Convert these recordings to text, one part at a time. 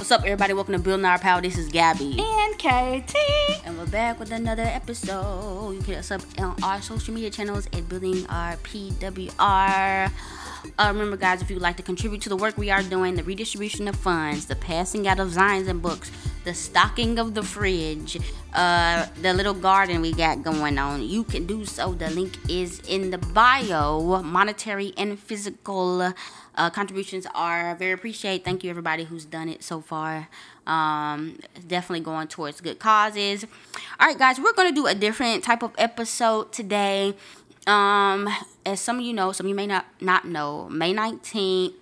What's up, everybody? Welcome to Building Our Power. This is Gabby. And KT. And we're back with another episode. You can hit us up on our social media channels at Building Our PWR. Uh, remember, guys, if you'd like to contribute to the work we are doing, the redistribution of funds, the passing out of signs and books, the stocking of the fridge, uh, the little garden we got going on, you can do so. The link is in the bio. Monetary and physical uh, contributions are very appreciated. Thank you, everybody who's done it so far. Um, definitely going towards good causes. All right, guys, we're to do a different type of episode today. Um, as some of you know, some of you may not not know, May 19th,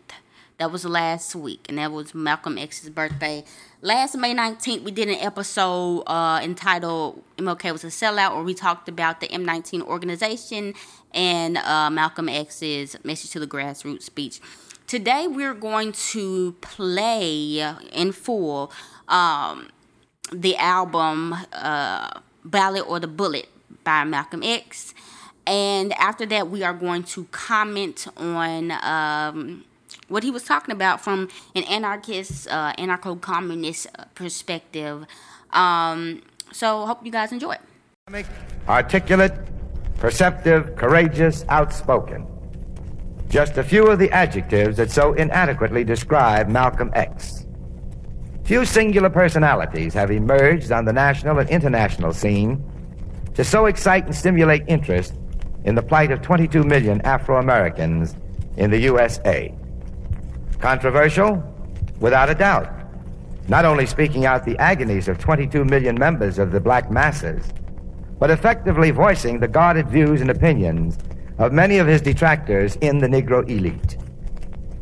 that was last week, and that was Malcolm X's birthday. Last May 19th, we did an episode uh, entitled MLK was a sellout, where we talked about the M19 organization and uh, Malcolm X's message to the grassroots speech. Today, we're going to play in full um, the album uh, Ballot or the Bullet by Malcolm X. And after that, we are going to comment on um, what he was talking about from an anarchist, uh, anarcho communist perspective. Um, so, hope you guys enjoy it. Articulate, perceptive, courageous, outspoken. Just a few of the adjectives that so inadequately describe Malcolm X. Few singular personalities have emerged on the national and international scene to so excite and stimulate interest in the plight of 22 million Afro Americans in the USA. Controversial? Without a doubt. Not only speaking out the agonies of 22 million members of the black masses, but effectively voicing the guarded views and opinions of many of his detractors in the Negro elite.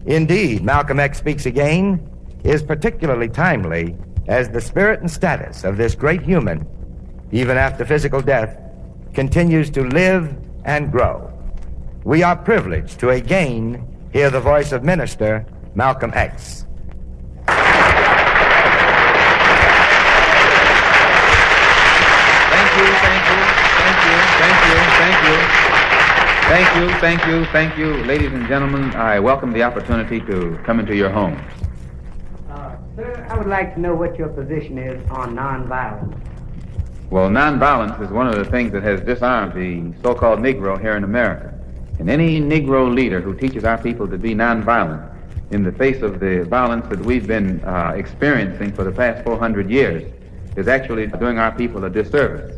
Indeed, Malcolm X Speaks Again is particularly timely as the spirit and status of this great human, even after physical death, continues to live and grow. We are privileged to again hear the voice of Minister Malcolm X. Thank you, thank you, thank you, thank you, thank you. Thank you, thank you, thank you, ladies and gentlemen. I welcome the opportunity to come into your homes. Uh, sir, I would like to know what your position is on nonviolence. Well, nonviolence is one of the things that has disarmed the so-called Negro here in America. And any Negro leader who teaches our people to be nonviolent in the face of the violence that we've been uh, experiencing for the past 400 years is actually doing our people a disservice.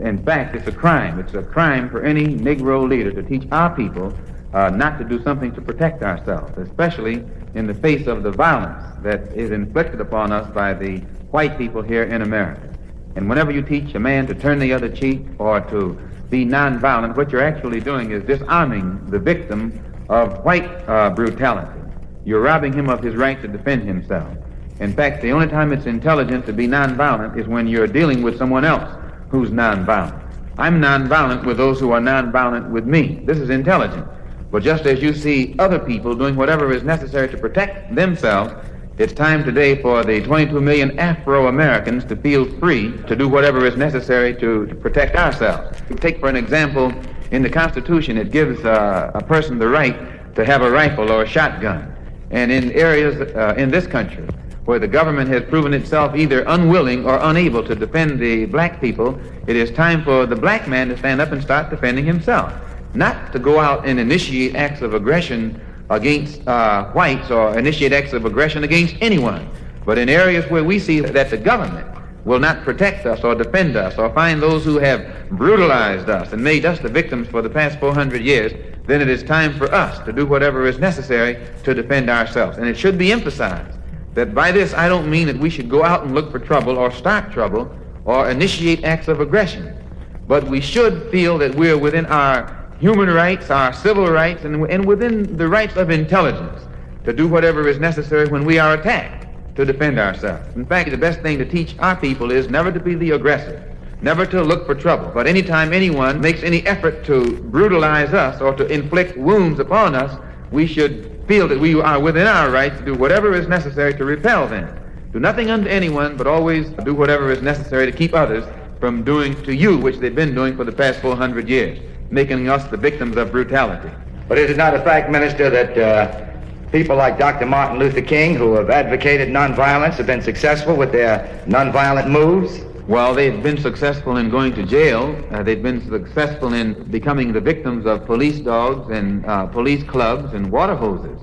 In fact, it's a crime. It's a crime for any Negro leader to teach our people uh, not to do something to protect ourselves, especially in the face of the violence that is inflicted upon us by the white people here in America. And whenever you teach a man to turn the other cheek or to be nonviolent, what you're actually doing is disarming the victim of white uh, brutality. You're robbing him of his right to defend himself. In fact, the only time it's intelligent to be nonviolent is when you're dealing with someone else who's nonviolent. I'm nonviolent with those who are nonviolent with me. This is intelligent. But just as you see other people doing whatever is necessary to protect themselves, it's time today for the 22 million Afro Americans to feel free to do whatever is necessary to, to protect ourselves. Take, for an example, in the Constitution, it gives uh, a person the right to have a rifle or a shotgun. And in areas uh, in this country where the government has proven itself either unwilling or unable to defend the black people, it is time for the black man to stand up and start defending himself. Not to go out and initiate acts of aggression against uh, whites or initiate acts of aggression against anyone. But in areas where we see that the government will not protect us or defend us or find those who have brutalized us and made us the victims for the past 400 years, then it is time for us to do whatever is necessary to defend ourselves. And it should be emphasized that by this I don't mean that we should go out and look for trouble or start trouble or initiate acts of aggression. But we should feel that we're within our human rights, our civil rights, and, and within the rights of intelligence to do whatever is necessary when we are attacked to defend ourselves. In fact, the best thing to teach our people is never to be the aggressor, never to look for trouble. But anytime anyone makes any effort to brutalize us or to inflict wounds upon us, we should feel that we are within our rights to do whatever is necessary to repel them. Do nothing unto anyone, but always do whatever is necessary to keep others from doing to you, which they've been doing for the past 400 years making us the victims of brutality. But is it not a fact, Minister, that uh, people like Dr. Martin Luther King, who have advocated nonviolence, have been successful with their nonviolent moves? Well, they've been successful in going to jail. Uh, they've been successful in becoming the victims of police dogs and uh, police clubs and water hoses.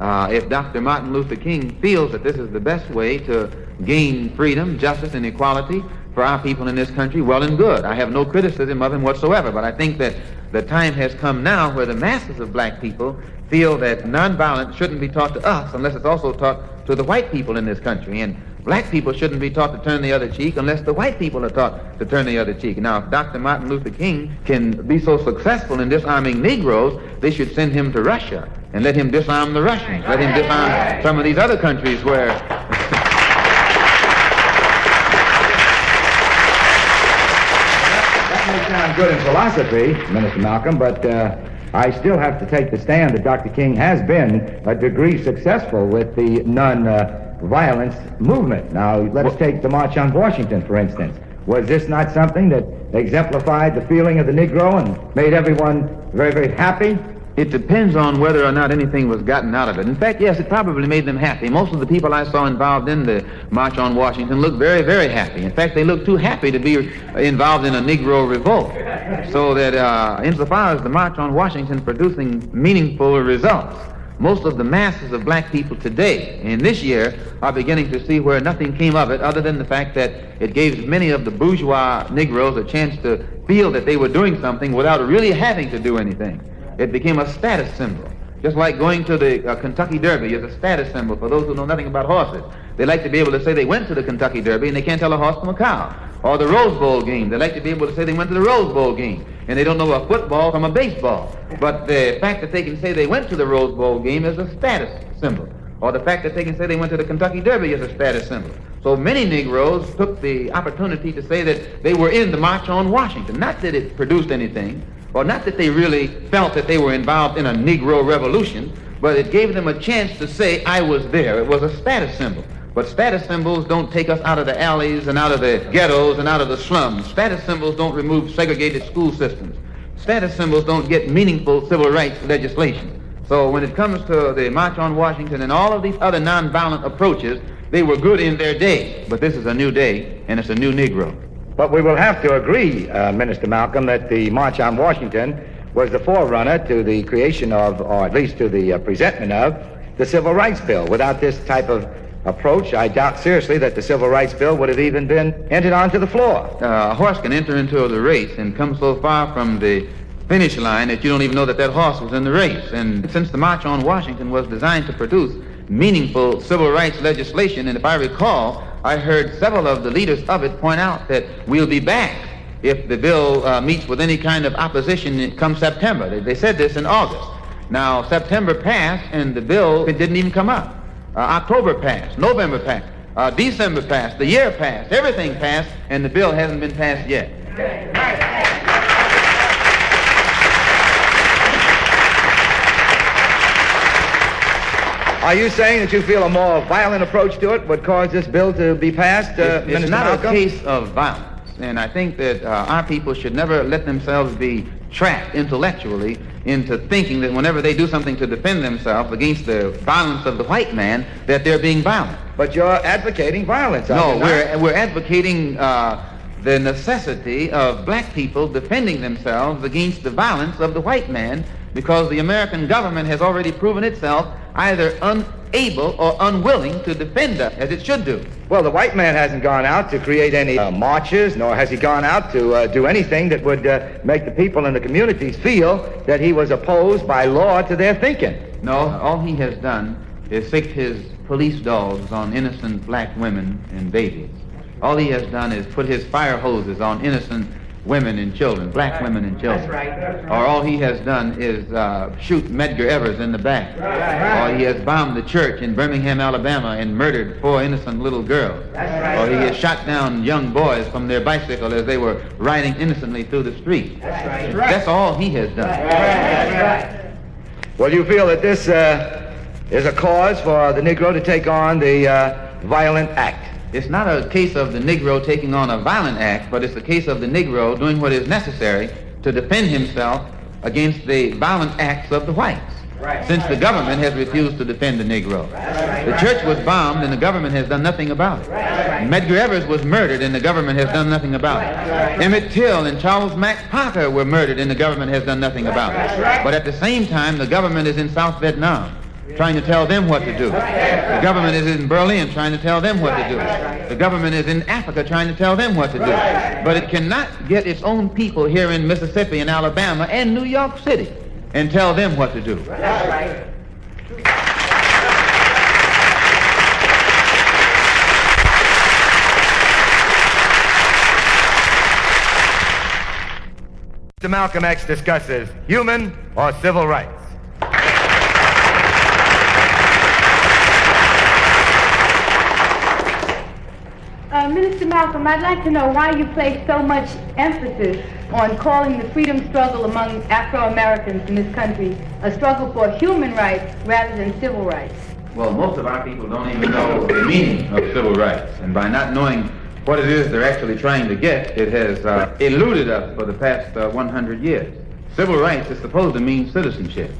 Uh, if Dr. Martin Luther King feels that this is the best way to gain freedom, justice, and equality for our people in this country, well and good. I have no criticism of him whatsoever, but I think that the time has come now where the masses of black people feel that nonviolence shouldn't be taught to us unless it's also taught to the white people in this country. And black people shouldn't be taught to turn the other cheek unless the white people are taught to turn the other cheek. Now, if Dr. Martin Luther King can be so successful in disarming Negroes, they should send him to Russia and let him disarm the Russians. Let him disarm some of these other countries where. that may sound good in philosophy, Minister Malcolm, but uh, I still have to take the stand that Dr. King has been a degree successful with the non-violence movement. Now, let us take the March on Washington, for instance. Was this not something that exemplified the feeling of the Negro and made everyone very, very happy? It depends on whether or not anything was gotten out of it. In fact, yes, it probably made them happy. Most of the people I saw involved in the March on Washington looked very, very happy. In fact, they looked too happy to be involved in a Negro revolt. So that uh, insofar as the March on Washington producing meaningful results, most of the masses of black people today, in this year, are beginning to see where nothing came of it other than the fact that it gave many of the bourgeois Negroes a chance to feel that they were doing something without really having to do anything. It became a status symbol. Just like going to the uh, Kentucky Derby is a status symbol for those who know nothing about horses. They like to be able to say they went to the Kentucky Derby and they can't tell a horse from a cow. Or the Rose Bowl game. They like to be able to say they went to the Rose Bowl game and they don't know a football from a baseball. But the fact that they can say they went to the Rose Bowl game is a status symbol. Or the fact that they can say they went to the Kentucky Derby is a status symbol. So many Negroes took the opportunity to say that they were in the March on Washington. Not that it produced anything, or not that they really felt that they were involved in a Negro revolution, but it gave them a chance to say, I was there. It was a status symbol. But status symbols don't take us out of the alleys and out of the ghettos and out of the slums. Status symbols don't remove segregated school systems. Status symbols don't get meaningful civil rights legislation. So when it comes to the March on Washington and all of these other nonviolent approaches, they were good in their day. But this is a new day, and it's a new Negro. But we will have to agree, uh, Minister Malcolm, that the March on Washington was the forerunner to the creation of, or at least to the uh, presentment of, the Civil Rights Bill. Without this type of approach, I doubt seriously that the Civil Rights Bill would have even been entered onto the floor. Uh, a horse can enter into the race and come so far from the finish line that you don't even know that that horse was in the race. And since the March on Washington was designed to produce meaningful civil rights legislation, and if I recall, I heard several of the leaders of it point out that we'll be back if the bill uh, meets with any kind of opposition come September. They, said this in August. Now, September passed and the bill didn't even come up. Uh, October passed, November passed, uh, December passed, the year passed, everything passed, and the bill hasn't been passed yet. Are you saying that you feel a more violent approach to it would cause this bill to be passed, uh, it's, it's not Malcolm? a case of violence. And I think that uh, our people should never let themselves be trapped intellectually into thinking that whenever they do something to defend themselves against the violence of the white man, that they're being violent. But you're advocating violence. No, we're, we're advocating uh, the necessity of black people defending themselves against the violence of the white man because the American government has already proven itself either unable or unwilling to defend us as it should do. Well, the white man hasn't gone out to create any uh, marches, nor has he gone out to uh, do anything that would uh, make the people in the communities feel that he was opposed by law to their thinking. No, all he has done is sicked his police dogs on innocent black women and babies. All he has done is put his fire hoses on innocent women and children, black right. women and children. That's right. That's right. Or all he has done is uh, shoot Medgar Evers in the back. Right. Or he has bombed the church in Birmingham, Alabama, and murdered four innocent little girls. Or he has shot down young boys from their bicycle as they were riding innocently through the street. That's, That's all he has done. Well, you feel that this uh, is a cause for the Negro to take on the uh, violent act? It's not a case of the Negro taking on a violent act, but it's a case of the Negro doing what is necessary to defend himself against the violent acts of the whites. since the government has refused to defend the Negro. The church was bombed and the government has done nothing about it. Medgar Evers was murdered and the government has done nothing about it. Emmett Till and Charles Mack Parker were murdered and the government has done nothing about it. But at the same time, the government is in South Vietnam trying to tell them what to do. The government is in Berlin trying to tell them what to do. The government is in Africa trying to tell them what to do. But it cannot get its own people here in Mississippi and Alabama and New York City and tell them what to do. Mr. Malcolm X discusses human or civil rights. Minister Malcolm, I'd like to know why you place so much emphasis on calling the freedom struggle among Afro-Americans in this country a struggle for human rights rather than civil rights. Well, most of our people don't even know the meaning of civil rights. And by not knowing what it is they're actually trying to get, it has uh, eluded us for the past uh, 100 years. Civil rights is supposed to mean citizenship.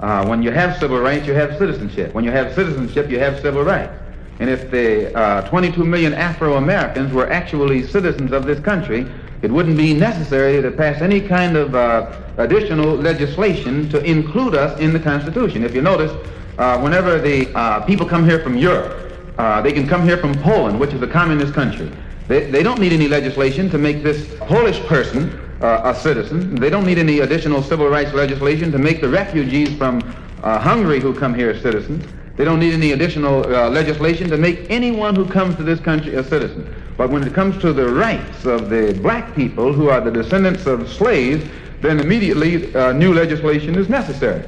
Uh, when you have civil rights, you have citizenship. When you have citizenship, you have civil rights. And if the uh, 22 million Afro-Americans were actually citizens of this country, it wouldn't be necessary to pass any kind of uh, additional legislation to include us in the Constitution. If you notice, uh, whenever the uh, people come here from Europe, uh, they can come here from Poland, which is a communist country. They, they don't need any legislation to make this Polish person uh, a citizen. They don't need any additional civil rights legislation to make the refugees from Hungary who come here citizens. They don't need any additional uh, legislation to make anyone who comes to this country a citizen. But when it comes to the rights of the black people who are the descendants of slaves, then immediately uh, new legislation is necessary.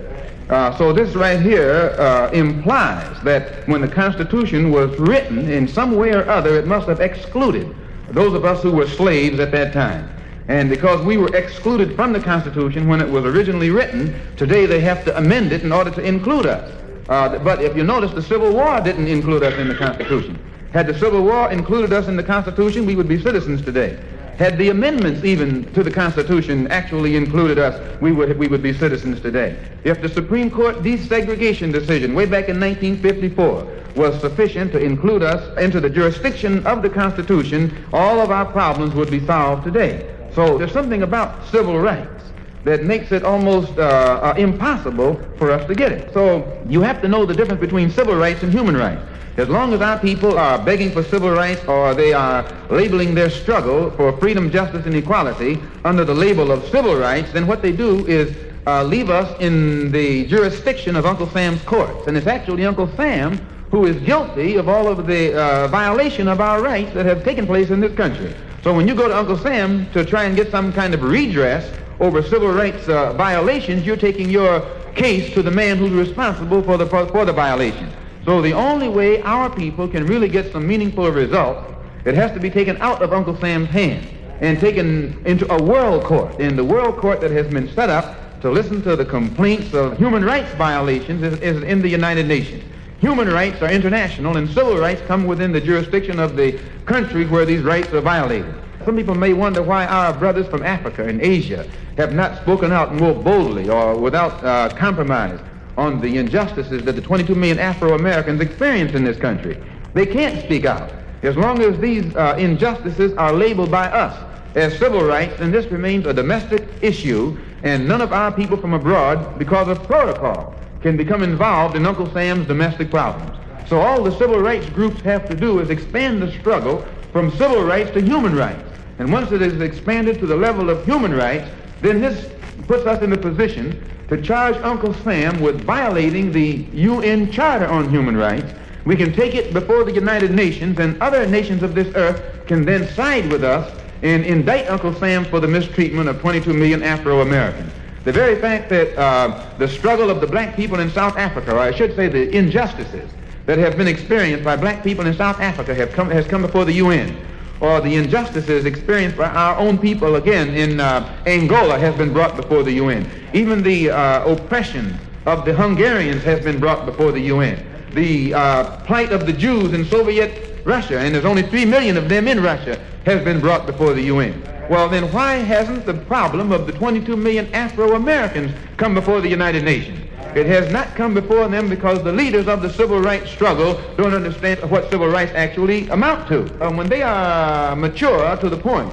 Uh, so this right here uh, implies that when the Constitution was written, in some way or other, it must have excluded those of us who were slaves at that time. And because we were excluded from the Constitution when it was originally written, today they have to amend it in order to include us. Uh, but if you notice, the Civil War didn't include us in the Constitution. Had the Civil War included us in the Constitution, we would be citizens today. Had the amendments even to the Constitution actually included us, we would, we would be citizens today. If the Supreme Court desegregation decision way back in 1954 was sufficient to include us into the jurisdiction of the Constitution, all of our problems would be solved today. So there's something about civil rights that makes it almost uh, uh, impossible for us to get it. So you have to know the difference between civil rights and human rights. As long as our people are begging for civil rights or they are labeling their struggle for freedom, justice, and equality under the label of civil rights, then what they do is uh, leave us in the jurisdiction of Uncle Sam's courts. And it's actually Uncle Sam who is guilty of all of the uh, violation of our rights that have taken place in this country. So when you go to Uncle Sam to try and get some kind of redress over civil rights uh, violations, you're taking your case to the man who's responsible for the, for the violation. So the only way our people can really get some meaningful results, it has to be taken out of Uncle Sam's hands and taken into a world court. And the world court that has been set up to listen to the complaints of human rights violations is, is in the United Nations. Human rights are international and civil rights come within the jurisdiction of the country where these rights are violated. Some people may wonder why our brothers from Africa and Asia have not spoken out more boldly or without uh, compromise on the injustices that the 22 million Afro-Americans experience in this country. They can't speak out. As long as these uh, injustices are labeled by us as civil rights, then this remains a domestic issue, and none of our people from abroad, because of protocol, can become involved in Uncle Sam's domestic problems. So all the civil rights groups have to do is expand the struggle from civil rights to human rights. And once it is expanded to the level of human rights, then this puts us in a position to charge Uncle Sam with violating the UN Charter on Human Rights. We can take it before the United Nations, and other nations of this earth can then side with us and indict Uncle Sam for the mistreatment of 22 million Afro-Americans. The very fact that uh, the struggle of the black people in South Africa, or I should say the injustices that have been experienced by black people in South Africa have come, has come before the UN or the injustices experienced by our own people again in uh, Angola has been brought before the UN. Even the uh, oppression of the Hungarians has been brought before the UN. The uh, plight of the Jews in Soviet Russia, and there's only three million of them in Russia, has been brought before the UN. Well, then why hasn't the problem of the 22 million Afro-Americans come before the United Nations? It has not come before them because the leaders of the civil rights struggle don't understand what civil rights actually amount to. Um, when they are mature to the point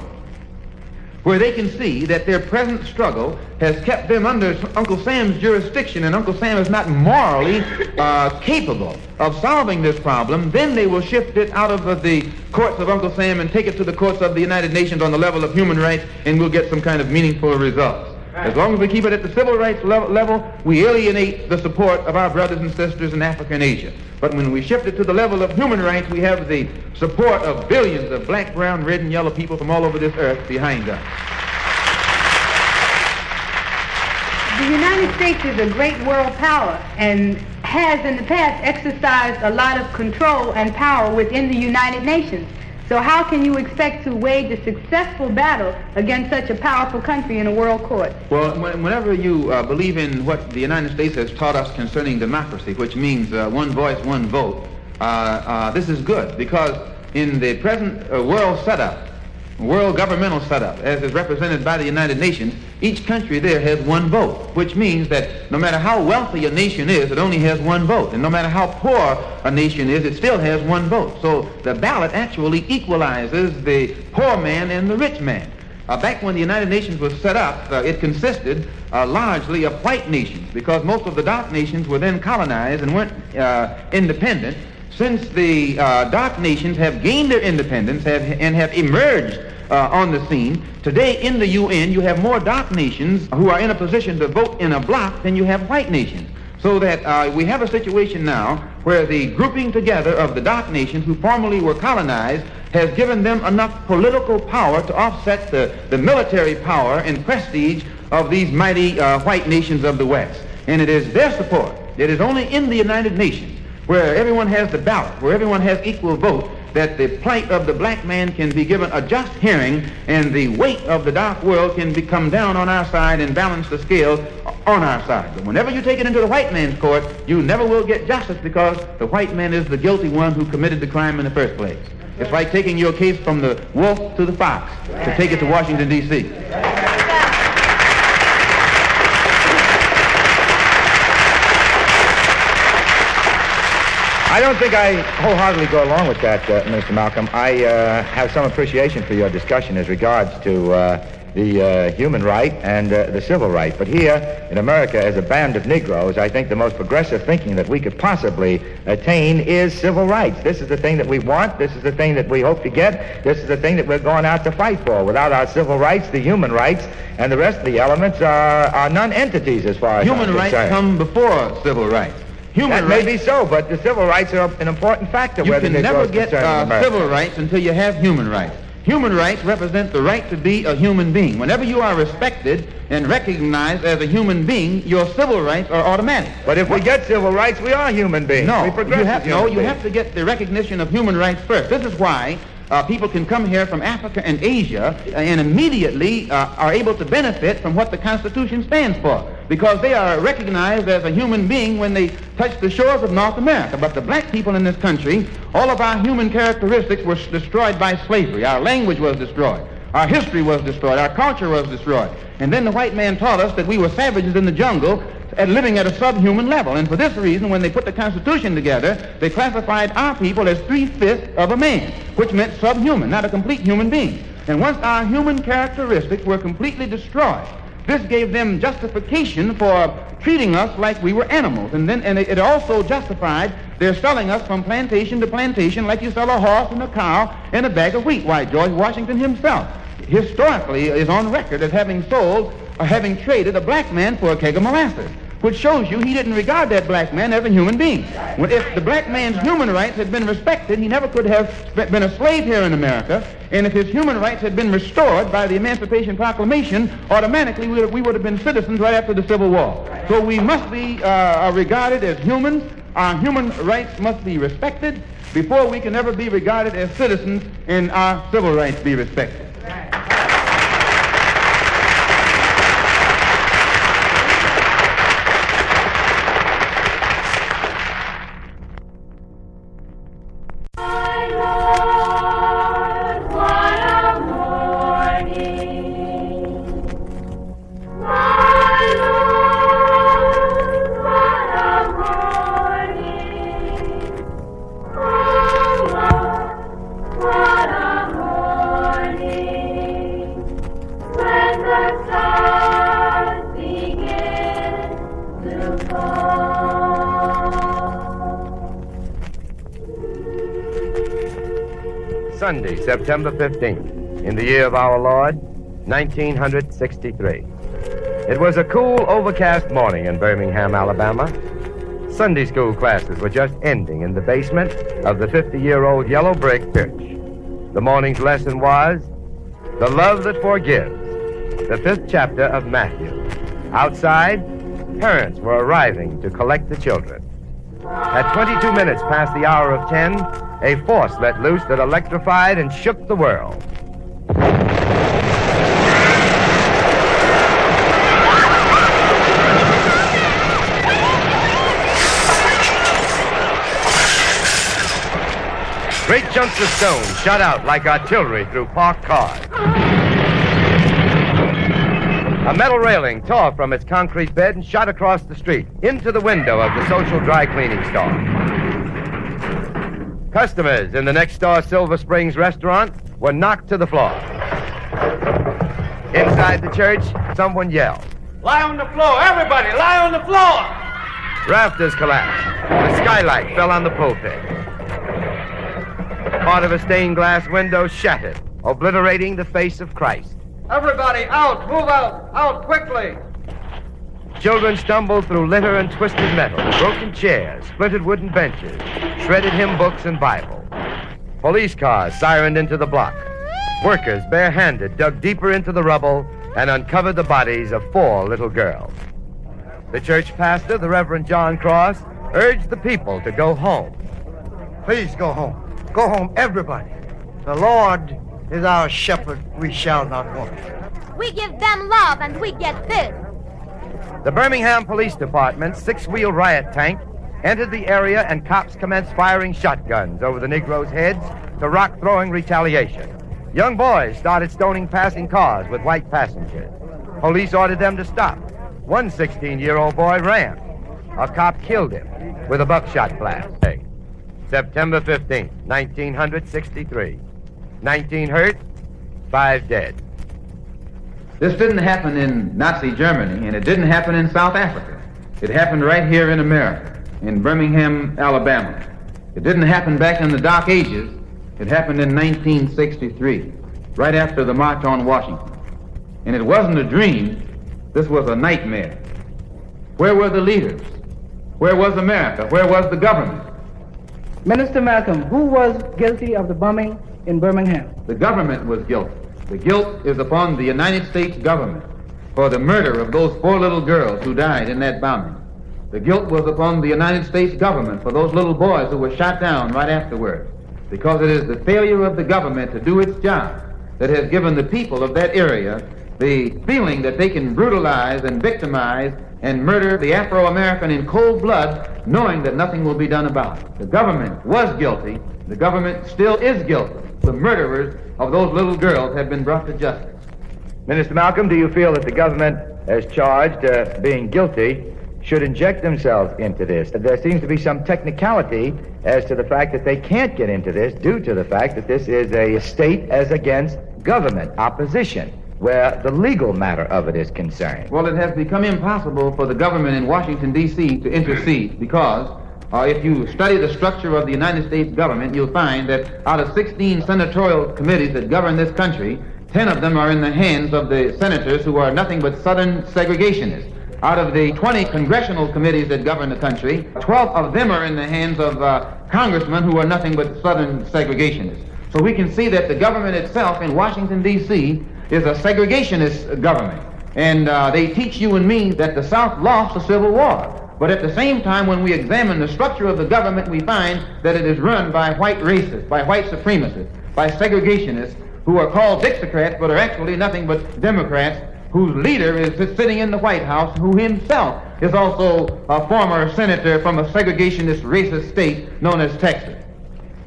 where they can see that their present struggle has kept them under Uncle Sam's jurisdiction and Uncle Sam is not morally uh, capable of solving this problem, then they will shift it out of the courts of Uncle Sam and take it to the courts of the United Nations on the level of human rights and we'll get some kind of meaningful results. As long as we keep it at the civil rights level, we alienate the support of our brothers and sisters in Africa and Asia. But when we shift it to the level of human rights, we have the support of billions of black, brown, red, and yellow people from all over this earth behind us. The United States is a great world power and has in the past exercised a lot of control and power within the United Nations. So how can you expect to wage a successful battle against such a powerful country in a world court? Well, whenever you uh, believe in what the United States has taught us concerning democracy, which means uh, one voice, one vote, uh, uh this is good because in the present uh, world setup, world governmental setup, as is represented by the United Nations, each country there has one vote, which means that no matter how wealthy a nation is, it only has one vote. And no matter how poor a nation is, it still has one vote. So the ballot actually equalizes the poor man and the rich man. Uh, back when the United Nations was set up, uh, it consisted uh, largely of white nations because most of the dark nations were then colonized and weren't uh, independent. Since the uh, dark nations have gained their independence have, and have emerged uh, on the scene. Today in the UN, you have more dark nations who are in a position to vote in a bloc than you have white nations. So that uh, we have a situation now where the grouping together of the dark nations who formerly were colonized has given them enough political power to offset the, the military power and prestige of these mighty uh, white nations of the West. And it is their support. It is only in the United Nations where everyone has the ballot, where everyone has equal vote, that the plight of the black man can be given a just hearing and the weight of the dark world can be come down on our side and balance the scales on our side. But whenever you take it into the white man's court, you never will get justice because the white man is the guilty one who committed the crime in the first place. It's like taking your case from the wolf to the fox to take it to Washington, D.C. I don't think I wholeheartedly go along with that, uh, Minister Malcolm. I uh, have some appreciation for your discussion as regards to uh, the uh, human right and uh, the civil right. But here in America, as a band of Negroes, I think the most progressive thinking that we could possibly attain is civil rights. This is the thing that we want. This is the thing that we hope to get. This is the thing that we're going out to fight for. Without our civil rights, the human rights, and the rest of the elements are, are non-entities as far as human rights come before civil rights. Human that rights, may be so, but the civil rights are an important factor. You can never get uh, civil rights until you have human rights. Human rights represent the right to be a human being. Whenever you are respected and recognized as a human being, your civil rights are automatic. But if we get civil rights, we are human beings. No, you have, no, you have to get the recognition of human rights first. This is why uh, people can come here from Africa and Asia and immediately uh, are able to benefit from what the Constitution stands for because they are recognized as a human being when they touch the shores of North America. But the black people in this country, all of our human characteristics were destroyed by slavery. Our language was destroyed. Our history was destroyed. Our culture was destroyed. And then the white man taught us that we were savages in the jungle at living at a subhuman level. And for this reason, when they put the Constitution together, they classified our people as three-fifths of a man, which meant subhuman, not a complete human being. And once our human characteristics were completely destroyed, this gave them justification for treating us like we were animals. And then and it also justified their selling us from plantation to plantation like you sell a horse and a cow and a bag of wheat. Why, George Washington himself historically is on record as having sold or having traded a black man for a keg of molasses which shows you he didn't regard that black man as a human being. If the black man's human rights had been respected, he never could have been a slave here in America. And if his human rights had been restored by the Emancipation Proclamation, automatically we would, we would have been citizens right after the Civil War. So we must be uh, regarded as humans. Our human rights must be respected before we can ever be regarded as citizens and our civil rights be respected. Sunday, September 15th, in the year of our Lord, 1963. It was a cool, overcast morning in Birmingham, Alabama. Sunday school classes were just ending in the basement of the 50 year old yellow brick church. The morning's lesson was The Love That Forgives, the fifth chapter of Matthew. Outside, parents were arriving to collect the children. At 22 minutes past the hour of 10, a force let loose that electrified and shook the world. Great chunks of stone shot out like artillery through parked cars. A metal railing tore from its concrete bed and shot across the street into the window of the social dry cleaning store. Customers in the next door Silver Springs restaurant were knocked to the floor. Inside the church, someone yelled. Lie on the floor, everybody, lie on the floor! Rafters collapsed. The skylight fell on the pulpit. Part of a stained glass window shattered, obliterating the face of Christ. Everybody out, move out, out quickly! Children stumbled through litter and twisted metal, broken chairs, splintered wooden benches, shredded hymn books and Bible. Police cars sirened into the block. Workers, barehanded, dug deeper into the rubble and uncovered the bodies of four little girls. The church pastor, the Reverend John Cross, urged the people to go home. Please go home. Go home, everybody. The Lord is our shepherd. We shall not want. We give them love and we get this. The Birmingham Police Department's six wheel riot tank entered the area and cops commenced firing shotguns over the Negroes' heads to rock throwing retaliation. Young boys started stoning passing cars with white passengers. Police ordered them to stop. One 16 year old boy ran. A cop killed him with a buckshot blast. September 15th, 1963. 19 hurt, 5 dead. This didn't happen in Nazi Germany, and it didn't happen in South Africa. It happened right here in America, in Birmingham, Alabama. It didn't happen back in the Dark Ages. It happened in 1963, right after the March on Washington. And it wasn't a dream, this was a nightmare. Where were the leaders? Where was America? Where was the government? Minister Malcolm, who was guilty of the bombing in Birmingham? The government was guilty. The guilt is upon the United States government for the murder of those four little girls who died in that bombing. The guilt was upon the United States government for those little boys who were shot down right afterward, because it is the failure of the government to do its job that has given the people of that area the feeling that they can brutalize and victimize and murder the Afro-American in cold blood, knowing that nothing will be done about it. The government was guilty. The government still is guilty. The murderers of those little girls have been brought to justice. Minister Malcolm, do you feel that the government, as charged, uh, being guilty, should inject themselves into this? There seems to be some technicality as to the fact that they can't get into this due to the fact that this is a state as against government opposition where the legal matter of it is concerned. Well, it has become impossible for the government in Washington, D.C. to intercede because uh, if you study the structure of the United States government, you'll find that out of 16 senatorial committees that govern this country, 10 of them are in the hands of the senators who are nothing but Southern segregationists. Out of the 20 congressional committees that govern the country, 12 of them are in the hands of uh, congressmen who are nothing but Southern segregationists. So we can see that the government itself in Washington, D.C. is a segregationist government. And uh, they teach you and me that the South lost the Civil War. But at the same time, when we examine the structure of the government, we find that it is run by white racists, by white supremacists, by segregationists who are called Dixiecrats, but are actually nothing but Democrats whose leader is sitting in the White House, who himself is also a former senator from a segregationist racist state known as Texas.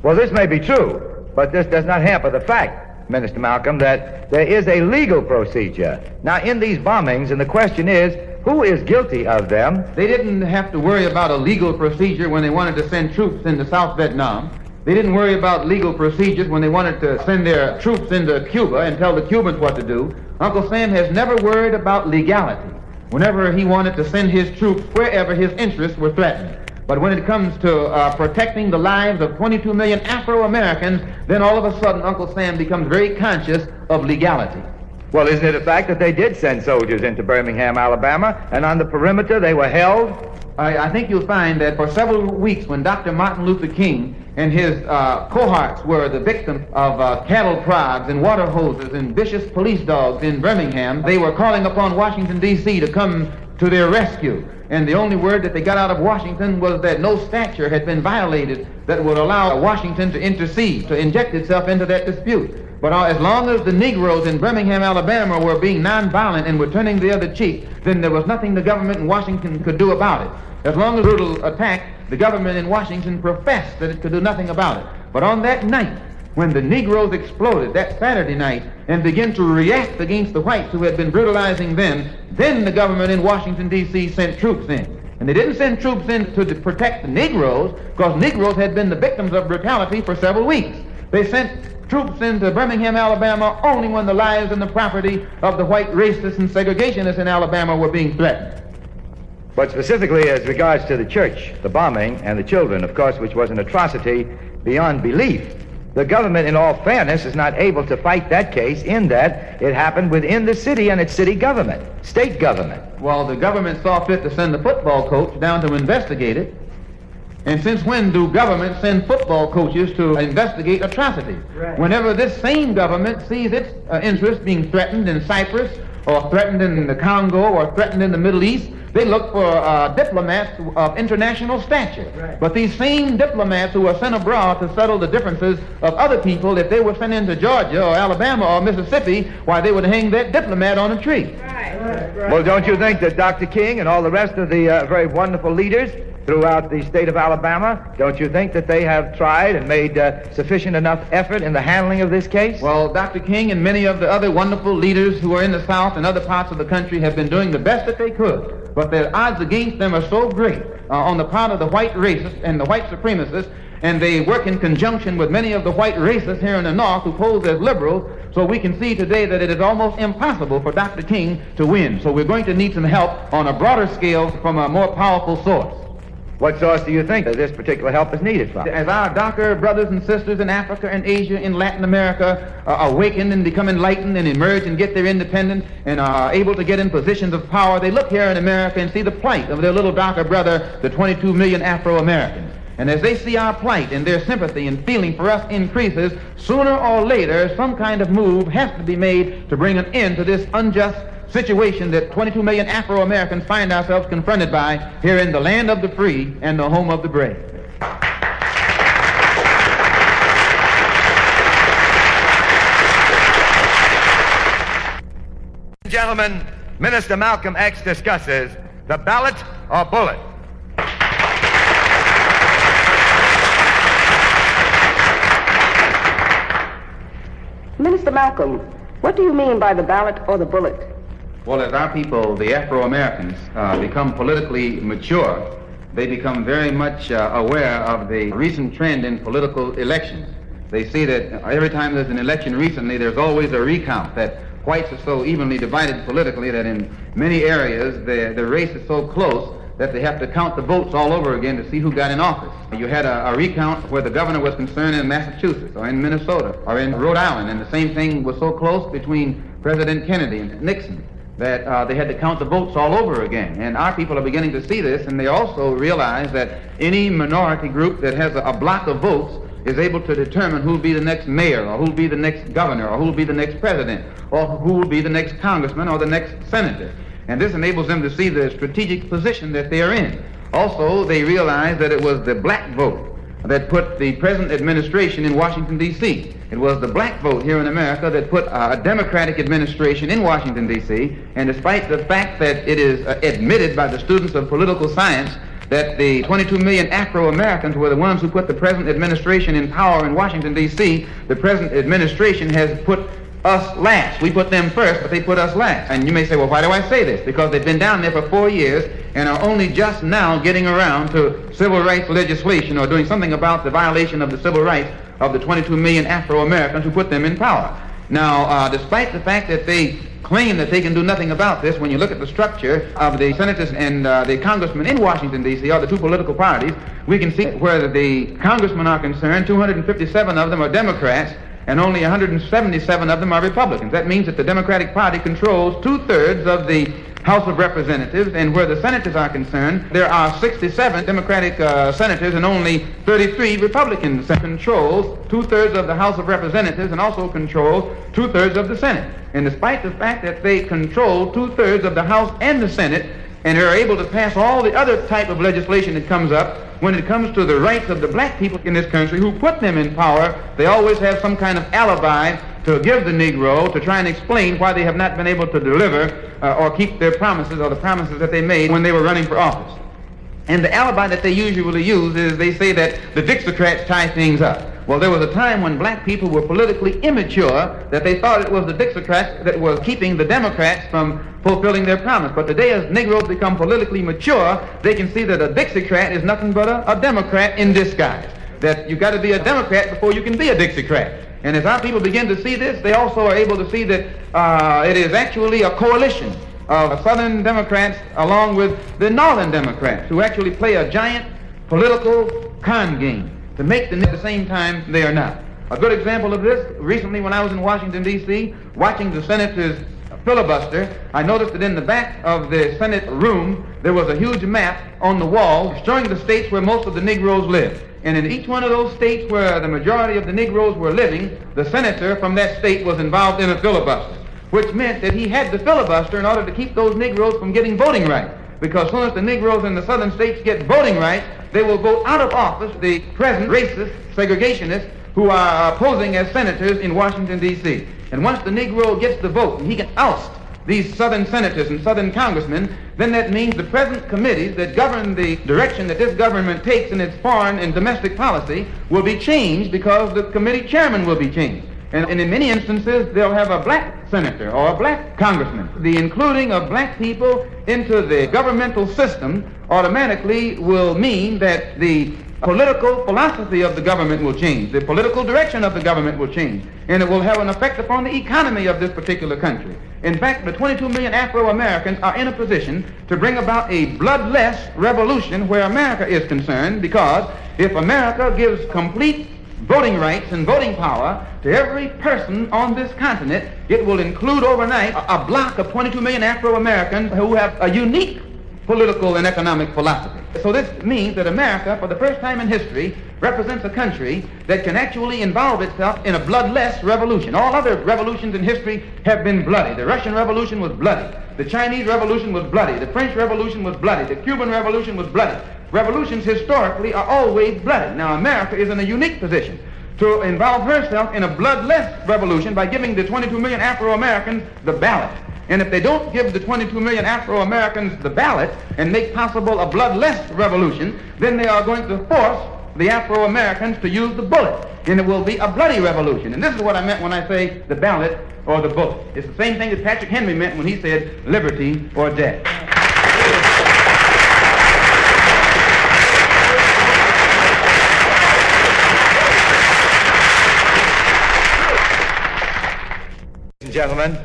Well, this may be true, but this does not hamper the fact, Minister Malcolm, that there is a legal procedure. Now, in these bombings, and the question is, who is guilty of them? They didn't have to worry about a legal procedure when they wanted to send troops into South Vietnam. They didn't worry about legal procedures when they wanted to send their troops into Cuba and tell the Cubans what to do. Uncle Sam has never worried about legality whenever he wanted to send his troops wherever his interests were threatened. But when it comes to uh, protecting the lives of 22 million Afro-Americans, then all of a sudden Uncle Sam becomes very conscious of legality. Well, isn't it a fact that they did send soldiers into Birmingham, Alabama, and on the perimeter they were held? I, I think you'll find that for several weeks when Dr. Martin Luther King and his uh, cohorts were the victims of uh, cattle prods and water hoses and vicious police dogs in Birmingham, they were calling upon Washington, D.C. to come to their rescue. And the only word that they got out of Washington was that no statute had been violated that would allow Washington to intercede, to inject itself into that dispute. But uh, as long as the Negroes in Birmingham, Alabama were being nonviolent and were turning the other cheek, then there was nothing the government in Washington could do about it. As long as brutal attack, the government in Washington professed that it could do nothing about it. But on that night, when the Negroes exploded that Saturday night and began to react against the whites who had been brutalizing them, then the government in Washington, D.C. sent troops in. And they didn't send troops in to protect the Negroes because Negroes had been the victims of brutality for several weeks. They sent troops into Birmingham, Alabama only when the lives and the property of the white racists and segregationists in Alabama were being threatened. But specifically as regards to the church, the bombing, and the children, of course, which was an atrocity beyond belief. The government, in all fairness, is not able to fight that case in that it happened within the city and its city government, state government. Well, the government saw fit to send the football coach down to investigate it. And since when do governments send football coaches to investigate atrocities? Right. Whenever this same government sees its uh, interest being threatened in Cyprus or threatened in the Congo or threatened in the Middle East, they look for uh, diplomats of international stature. Right. But these same diplomats who are sent abroad to settle the differences of other people, if they were sent into Georgia or Alabama or Mississippi, why, they would hang that diplomat on a tree. Well, don't you think that Dr. King and all the rest of the uh, very wonderful leaders throughout the state of Alabama, don't you think that they have tried and made uh, sufficient enough effort in the handling of this case? Well, Dr. King and many of the other wonderful leaders who are in the South and other parts of the country have been doing the best that they could. But the odds against them are so great uh, on the part of the white racists and the white supremacists, and they work in conjunction with many of the white racists here in the North who pose as liberals. So we can see today that it is almost impossible for Dr. King to win. So we're going to need some help on a broader scale from a more powerful source. What source do you think that this particular help is needed from? As our darker brothers and sisters in Africa and Asia and Latin America awaken and become enlightened and emerge and get their independence and are able to get in positions of power, they look here in America and see the plight of their little darker brother, the 22 million Afro-Americans. And as they see our plight and their sympathy and feeling for us increases, sooner or later some kind of move has to be made to bring an end to this unjust situation that 22 million Afro-Americans find ourselves confronted by here in the land of the free and the home of the brave. Gentlemen, Minister Malcolm X discusses the ballot or bullet. Minister Malcolm, what do you mean by the ballot or the bullet? Well, as our people, the Afro-Americans, uh, become politically mature, they become very much uh, aware of the recent trend in political elections. They see that every time there's an election recently, there's always a recount, that whites are so evenly divided politically that in many areas the, the race is so close that they have to count the votes all over again to see who got in office. You had a, a, recount where the governor was concerned in Massachusetts or in Minnesota or in Rhode Island, and the same thing was so close between President Kennedy and Nixon that uh, they had to count the votes all over again. And our people are beginning to see this, and they also realize that any minority group that has a, a block of votes is able to determine who will be the next mayor, or who will be the next governor, or who will be the next president, or who will be the next congressman, or the next senator. And this enables them to see the strategic position that they are in. Also, they realize that it was the black vote that put the present administration in Washington, D.C. It was the black vote here in America that put a Democratic administration in Washington, D.C. And despite the fact that it is uh, admitted by the students of political science that the 22 million Afro-Americans were the ones who put the present administration in power in Washington, D.C., the present administration has put us last. We put them first, but they put us last. And you may say, well, why do I say this? Because they've been down there for four years and are only just now getting around to civil rights legislation or doing something about the violation of the civil rights of the 22 million Afro-Americans who put them in power. Now, uh, despite the fact that they claim that they can do nothing about this when you look at the structure of the senators and uh, the congressmen in Washington, D.C., or the two political parties. We can see where the congressmen are concerned, 257 of them are Democrats, and only 177 of them are Republicans. That means that the Democratic Party controls two-thirds of the House of Representatives, and where the senators are concerned, there are 67 Democratic uh, senators and only 33 Republicans. Controls two-thirds of the House of Representatives and also controls two-thirds of the Senate. And despite the fact that they control two-thirds of the House and the Senate, and are able to pass all the other type of legislation that comes up, when it comes to the rights of the black people in this country who put them in power, they always have some kind of alibi to give the Negro to try and explain why they have not been able to deliver uh, or keep their promises or the promises that they made when they were running for office. And the alibi that they usually use is they say that the Dixiecrats tie things up. Well, there was a time when black people were politically immature that they thought it was the Dixiecrats that was keeping the Democrats from fulfilling their promise. But today, as Negroes become politically mature, they can see that a Dixiecrat is nothing but a, a Democrat in disguise. That you've got to be a Democrat before you can be a Dixiecrat. And as our people begin to see this, they also are able to see that uh, it is actually a coalition of Southern Democrats along with the Northern Democrats who actually play a giant political con game to make them at the same time they are not. A good example of this, recently when I was in Washington, D.C., watching the senators filibuster, I noticed that in the back of the Senate room, there was a huge map on the wall showing the states where most of the Negroes live. And in each one of those states where the majority of the Negroes were living, the senator from that state was involved in a filibuster, which meant that he had to filibuster in order to keep those Negroes from getting voting rights. Because as soon as the Negroes in the southern states get voting rights, they will vote out of office the present racist segregationists who are posing as senators in Washington, D.C. And once the Negro gets the vote and he can oust these southern senators and southern congressmen, then that means the present committees that govern the direction that this government takes in its foreign and domestic policy will be changed because the committee chairman will be changed. And, in many instances, they'll have a black senator or a black congressman. The including of black people into the governmental system automatically will mean that the political philosophy of the government will change. The political direction of the government will change. And it will have an effect upon the economy of this particular country. In fact, the 22 million Afro-Americans are in a position to bring about a bloodless revolution where America is concerned because if America gives complete voting rights and voting power to every person on this continent, it will include overnight a, a block of 22 million Afro-Americans who have a unique political and economic philosophy. So this means that America, for the first time in history, represents a country that can actually involve itself in a bloodless revolution. All other revolutions in history have been bloody. The Russian Revolution was bloody. The Chinese Revolution was bloody. The French Revolution was bloody. The Cuban Revolution was bloody. Revolutions historically are always bloody. Now America is in a unique position to involve herself in a bloodless revolution by giving the 22 million Afro-Americans the ballot. And if they don't give the 22 million Afro-Americans the ballot and make possible a bloodless revolution, then they are going to force the Afro-Americans to use the bullet. And it will be a bloody revolution. And this is what I meant when I say the ballot or the bullet. It's the same thing that Patrick Henry meant when he said liberty or death. Gentlemen,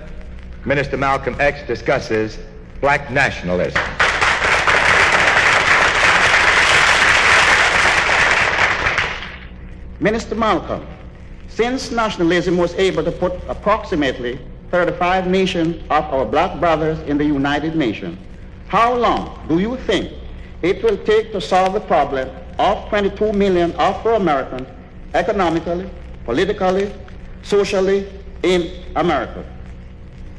Minister Malcolm X discusses black nationalism. Minister Malcolm, since nationalism was able to put approximately 35 nations of our black brothers in the United Nations, how long do you think it will take to solve the problem of 22 million Afro-Americans economically, politically, socially in America?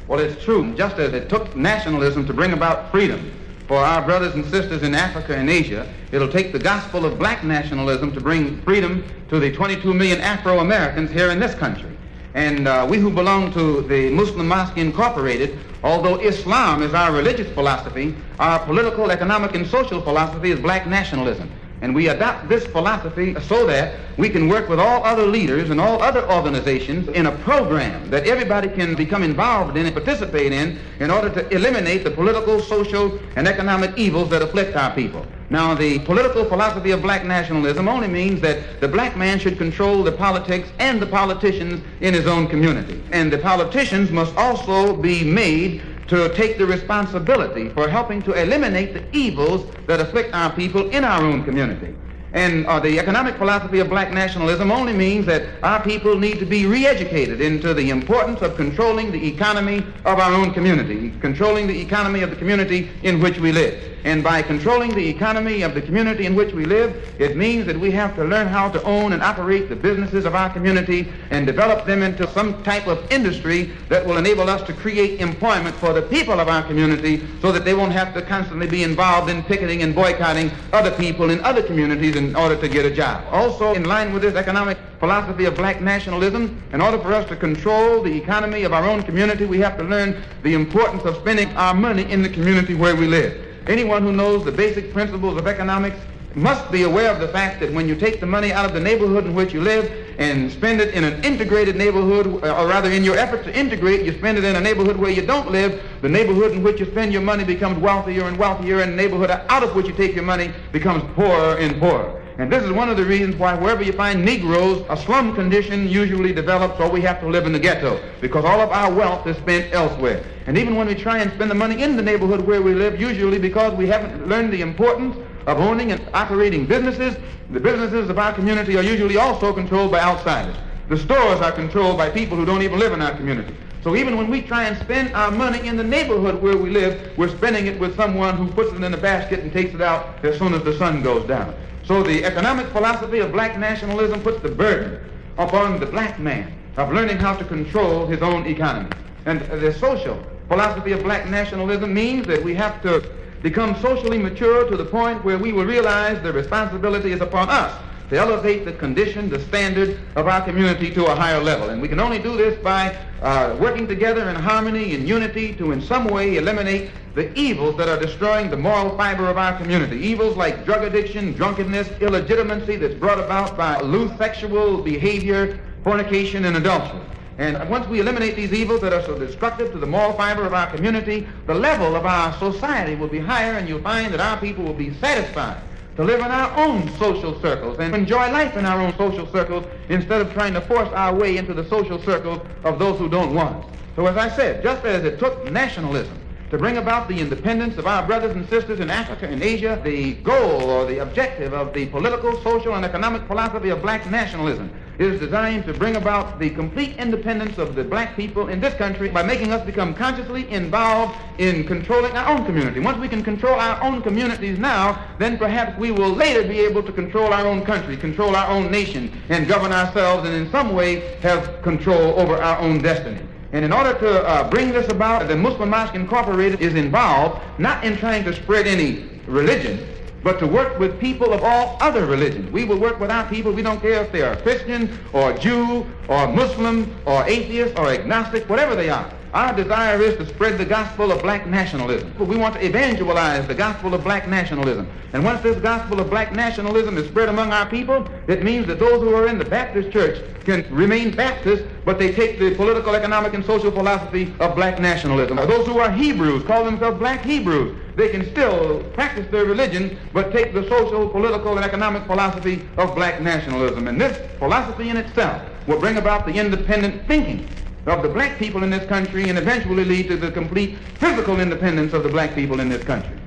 Well, it's true. Just as it took nationalism to bring about freedom for our brothers and sisters in Africa and Asia, it'll take the gospel of black nationalism to bring freedom to the 22 million Afro-Americans here in this country. And uh, we who belong to the Muslim Mosque Incorporated, although Islam is our religious philosophy, our political, economic, and social philosophy is black nationalism. And we adopt this philosophy so that we can work with all other leaders and all other organizations in a program that everybody can become involved in and participate in in order to eliminate the political, social, and economic evils that afflict our people. Now, the political philosophy of black nationalism only means that the black man should control the politics and the politicians in his own community. And the politicians must also be made to take the responsibility for helping to eliminate the evils that afflict our people in our own community. And uh, the economic philosophy of black nationalism only means that our people need to be re-educated into the importance of controlling the economy of our own community, controlling the economy of the community in which we live. And by controlling the economy of the community in which we live, it means that we have to learn how to own and operate the businesses of our community and develop them into some type of industry that will enable us to create employment for the people of our community so that they won't have to constantly be involved in picketing and boycotting other people in other communities in order to get a job. Also, in line with this economic philosophy of black nationalism, in order for us to control the economy of our own community, we have to learn the importance of spending our money in the community where we live. Anyone who knows the basic principles of economics must be aware of the fact that when you take the money out of the neighborhood in which you live and spend it in an integrated neighborhood, uh, or rather in your effort to integrate, you spend it in a neighborhood where you don't live, the neighborhood in which you spend your money becomes wealthier and wealthier, and the neighborhood out of which you take your money becomes poorer and poorer. And this is one of the reasons why wherever you find Negroes, a slum condition usually develops or we have to live in the ghetto because all of our wealth is spent elsewhere. And even when we try and spend the money in the neighborhood where we live, usually because we haven't learned the importance of owning and operating businesses, the businesses of our community are usually also controlled by outsiders. The stores are controlled by people who don't even live in our community. So even when we try and spend our money in the neighborhood where we live, we're spending it with someone who puts it in a basket and takes it out as soon as the sun goes down. So the economic philosophy of black nationalism puts the burden upon the black man of learning how to control his own economy. And the social philosophy of black nationalism means that we have to become socially mature to the point where we will realize the responsibility is upon us to elevate the condition, the standard of our community to a higher level. And we can only do this by uh, working together in harmony and unity to in some way eliminate the evils that are destroying the moral fiber of our community. Evils like drug addiction, drunkenness, illegitimacy that's brought about by loose sexual behavior, fornication, and adultery. And once we eliminate these evils that are so destructive to the moral fiber of our community, the level of our society will be higher and you'll find that our people will be satisfied to live in our own social circles and enjoy life in our own social circles instead of trying to force our way into the social circles of those who don't want us. So as I said, just as it took nationalism to bring about the independence of our brothers and sisters in Africa and Asia, the goal or the objective of the political, social, and economic philosophy of black nationalism is designed to bring about the complete independence of the black people in this country by making us become consciously involved in controlling our own community. Once we can control our own communities now, then perhaps we will later be able to control our own country, control our own nation, and govern ourselves and in some way have control over our own destiny. And in order to uh, bring this about, the Muslim Mosque Incorporated is involved not in trying to spread any religion, but to work with people of all other religions. We will work with our people. We don't care if they are Christian or Jew or Muslim or atheist or agnostic, whatever they are. Our desire is to spread the gospel of black nationalism. We want to evangelize the gospel of black nationalism. And once this gospel of black nationalism is spread among our people, it means that those who are in the Baptist church can remain Baptist, but they take the political, economic, and social philosophy of black nationalism. Those who are Hebrews call themselves black Hebrews. They can still practice their religion, but take the social, political, and economic philosophy of black nationalism. And this philosophy in itself will bring about the independent thinking of the black people in this country and eventually lead to the complete physical independence of the black people in this country.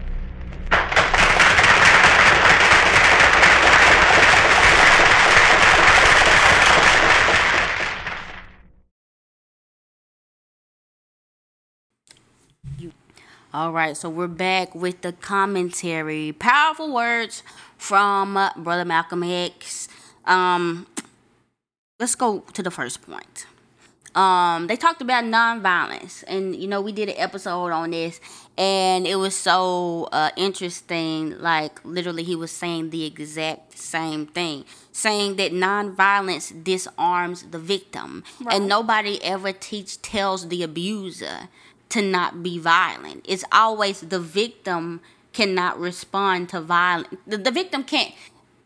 All right, so we're back with the commentary. Powerful words from uh, Brother Malcolm X. Um, let's go to the first point um, they talked about nonviolence, and you know we did an episode on this, and it was so uh, interesting. Like literally, he was saying the exact same thing, saying that nonviolence disarms the victim, right. and nobody ever teach tells the abuser to not be violent. It's always the victim cannot respond to violence. The, the victim can't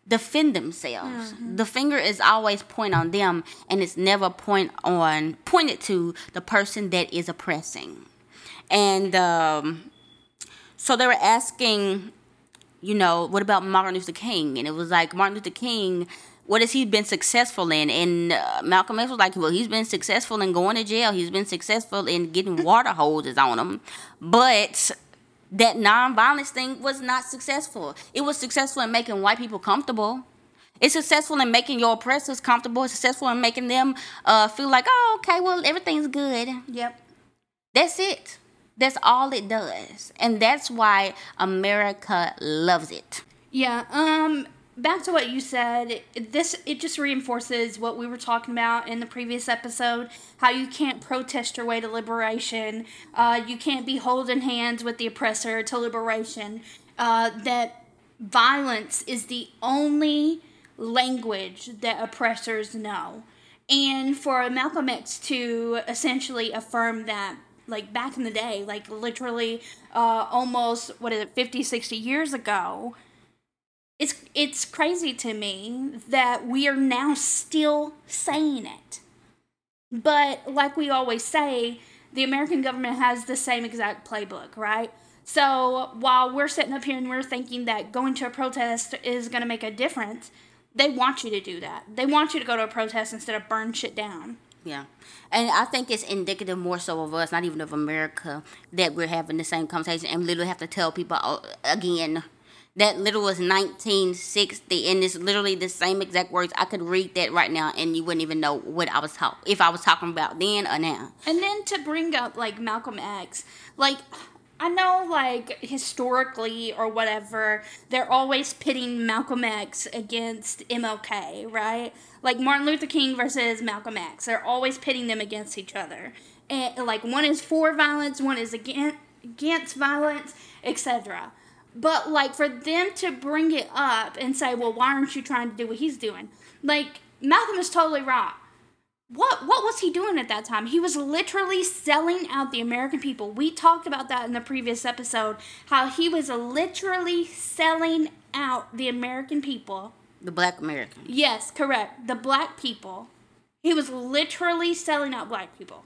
defend themselves. Mm-hmm. The finger is always point on them and it's never point on pointed to the person that is oppressing. And um, so they were asking you know, what about Martin Luther King? And it was like Martin Luther King, what has he been successful in? And uh, Malcolm X was like, well, he's been successful in going to jail. He's been successful in getting water hoses on him, but that nonviolence thing was not successful. It was successful in making white people comfortable. It's successful in making your oppressors comfortable. It's successful in making them uh, feel like, oh, okay, well, everything's good. Yep. That's it. That's all it does. And that's why America loves it. Yeah. Um back to what you said, this it just reinforces what we were talking about in the previous episode, how you can't protest your way to liberation. Uh, you can't be holding hands with the oppressor to liberation. Uh, that violence is the only language that oppressors know. And for Malcolm X to essentially affirm that like back in the day, like literally uh, almost what is it, 50, 60 years ago. It's it's crazy to me that we are now still saying it. But like we always say, the American government has the same exact playbook, right? So while we're sitting up here and we're thinking that going to a protest is going to make a difference, they want you to do that. They want you to go to a protest instead of burn shit down. Yeah. And I think it's indicative more so of us, not even of America, that we're having the same conversation and literally have to tell people uh, again that literally was 1960 and it's literally the same exact words. I could read that right now and you wouldn't even know what I was talking if I was talking about then or now. And then to bring up like Malcolm X, like I know, like, historically or whatever, they're always pitting Malcolm X against MLK, right? Like Martin Luther King versus Malcolm X. They're always pitting them against each other. And, like, one is for violence, one is against, against violence, etc. But, like, for them to bring it up and say, well, why aren't you trying to do what he's doing? Like, Malcolm is totally right what what was he doing at that time? He was literally selling out the American people. We talked about that in the previous episode how he was literally selling out the American people. The black American. Yes, correct. The black people. He was literally selling out black people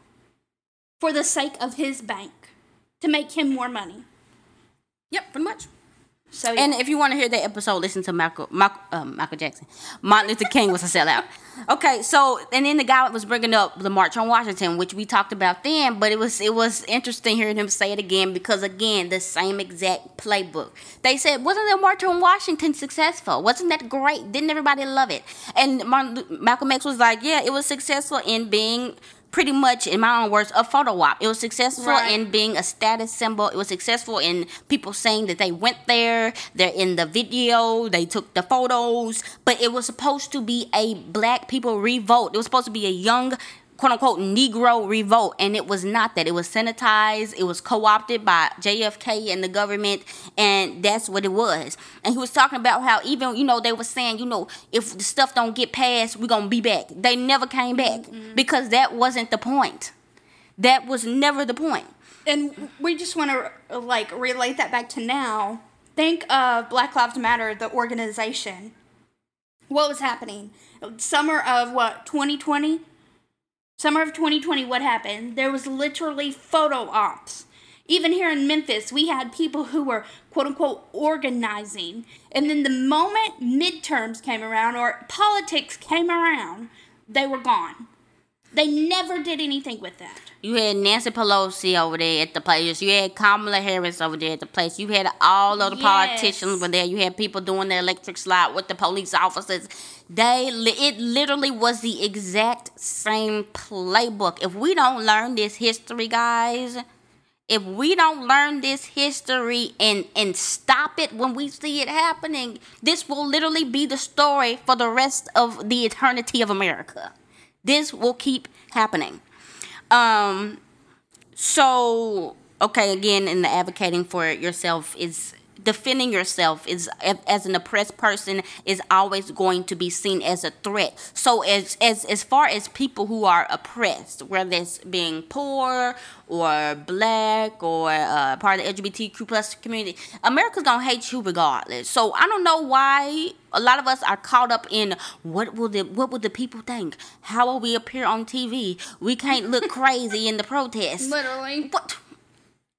for the sake of his bank to make him more money. Yep, pretty much. So, and if you want to hear that episode, listen to Michael, Michael, um, Michael Jackson. Martin Luther King was a sellout. Okay, so and then the guy was bringing up the March on Washington, which we talked about then, but it was it was interesting hearing him say it again because again the same exact playbook. They said, wasn't the March on Washington successful? Wasn't that great? Didn't everybody love it? And Martin, Malcolm X was like, yeah, it was successful in being pretty much, in my own words, a photo op. It was successful right. in being a status symbol. It was successful in people saying that they went there. They're in the video. They took the photos. But it was supposed to be a black people revolt. It was supposed to be a young quote unquote Negro revolt, and it was not that. It was sanitized, it was co opted by JFK and the government, and that's what it was. And he was talking about how even, you know, they were saying, you know, if the stuff don't get passed, we're gonna be back. They never came back mm-hmm. because that wasn't the point. That was never the point. And we just want to like relate that back to now. Think of Black Lives Matter, the organization. What was happening? Summer of what, 2020? Summer of 2020, what happened? There was literally photo ops. Even here in Memphis, we had people who were quote unquote organizing. And then the moment midterms came around or politics came around, they were gone. They never did anything with that. You had Nancy Pelosi over there at the place. You had Kamala Harris over there at the place. You had all of the yes. politicians over there. You had people doing the electric slide with the police officers. They it literally was the exact same playbook. If we don't learn this history, guys, if we don't learn this history and and stop it when we see it happening, this will literally be the story for the rest of the eternity of America. This will keep happening. Um so okay, again in the advocating for yourself is defending yourself is as an oppressed person is always going to be seen as a threat. So as as as far as people who are oppressed, whether it's being poor or black or uh, part of the LGBTQ plus community, America's gonna hate you regardless. So I don't know why a lot of us are caught up in what will the what will the people think? How will we appear on TV? We can't look crazy in the protest. Literally. What?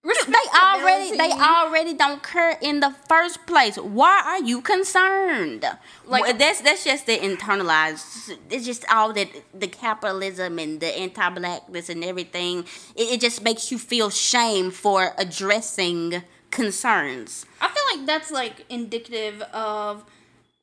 They already they already don't care in the first place. Why are you concerned? Like well, that's that's just the internalized. It's just all that the capitalism and the anti-blackness and everything. It, it just makes you feel shame for addressing concerns. I feel like that's like indicative of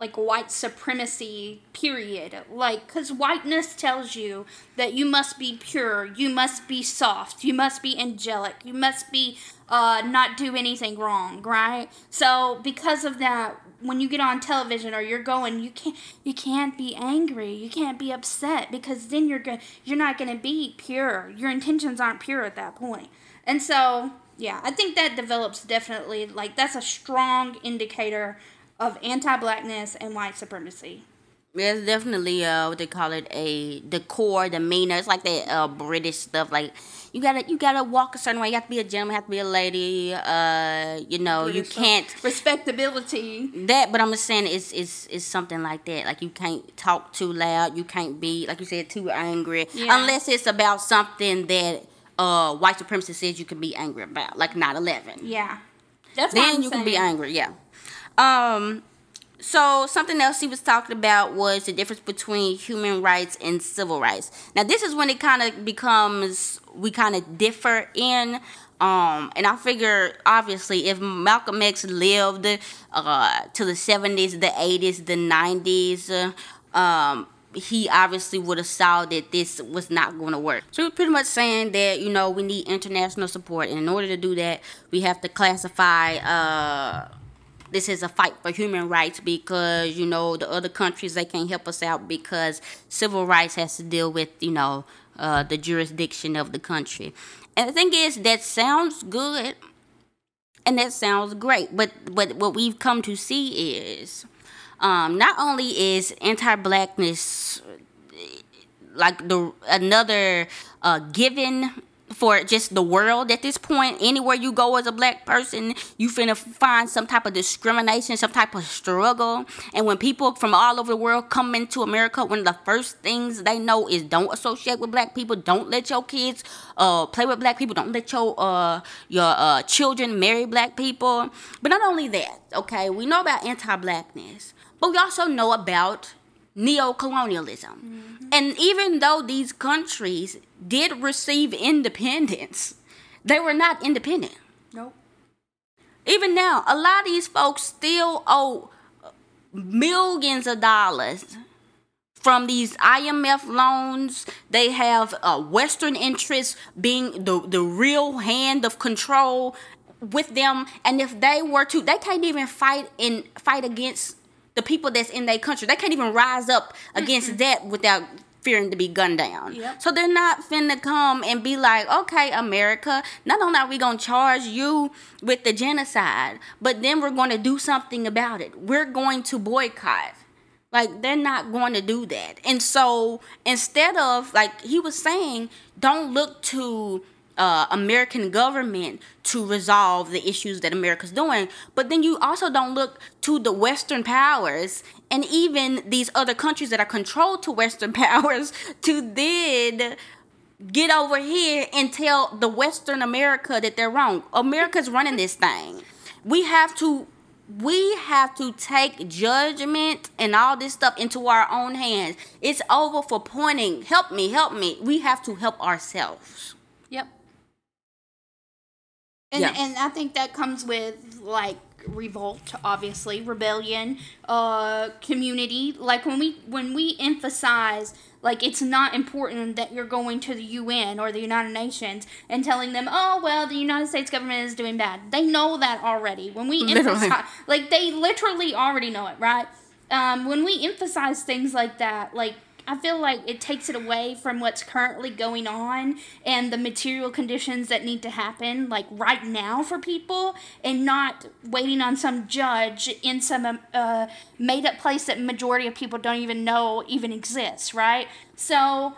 like white supremacy period. Like because whiteness tells you that you must be pure you must be soft you must be angelic you must be uh, not do anything wrong right? So because of that when you get on television or you're going you can't you can't be angry you can't be upset because then you're gonna, you're not going to be pure. Your intentions aren't pure at that point. And so yeah i think that develops definitely like that's a strong indicator of anti-blackness and white supremacy. There's definitely uh what they call it a decor, the core demeanor. It's like that uh British stuff. Like you gotta you gotta walk a certain way. You have to be a gentleman. You have to be a lady. Uh, you know British you can't respectability. That, but I'm just saying it's it's it's something like that. Like you can't talk too loud. You can't be like you said too angry yeah. unless it's about something that uh white supremacy says you can be angry about, like 9/11. Yeah, that's then you saying. can be angry. Yeah. Um, so something else he was talking about was the difference between human rights and civil rights. Now this is when it kind of becomes we kind of differ in. Um, and I figure obviously if Malcolm X lived uh, to the 70s, the 80s, the 90s, uh, um, he obviously would have saw that this was not going to work. So we're pretty much saying that you know we need international support, and in order to do that, we have to classify. Uh, this is a fight for human rights because you know the other countries they can't help us out because civil rights has to deal with you know uh, the jurisdiction of the country. And the thing is that sounds good and that sounds great but but what we've come to see is um, not only is anti-blackness like the another uh, given for just the world at this point. Anywhere you go as a black person, you finna find some type of discrimination, some type of struggle. And when people from all over the world come into America, one of the first things they know is don't associate with black people. Don't let your kids uh, play with black people. Don't let your uh, your uh, children marry black people. But not only that, okay, we know about anti-blackness, but we also know about neo-colonialism. Mm-hmm. And even though these countries did receive independence, they were not independent. Nope. Even now, a lot of these folks still owe millions of dollars from these IMF loans. They have uh, Western interests being the, the real hand of control with them. And if they were to, they can't even fight in fight against the people that's in their country. They can't even rise up against mm-hmm. that without fearing to be gunned down. Yep. So they're not finna come and be like, okay, America, not only are we gonna charge you with the genocide, but then we're gonna do something about it. We're going to boycott. Like they're not going to do that. And so instead of like he was saying, don't look to uh, American government to resolve the issues that America's doing. But then you also don't look to the Western powers and even these other countries that are controlled to Western powers to then get over here and tell the Western America that they're wrong. America's running this thing. We have to we have to take judgment and all this stuff into our own hands. It's over for pointing, help me, help me. We have to help ourselves. And yeah. and I think that comes with like revolt obviously rebellion uh community like when we when we emphasize like it's not important that you're going to the UN or the United Nations and telling them, "Oh, well, the United States government is doing bad." They know that already. When we literally. emphasize like they literally already know it, right? Um, when we emphasize things like that, like I feel like it takes it away from what's currently going on and the material conditions that need to happen, like right now for people, and not waiting on some judge in some um, uh, made up place that majority of people don't even know even exists, right? So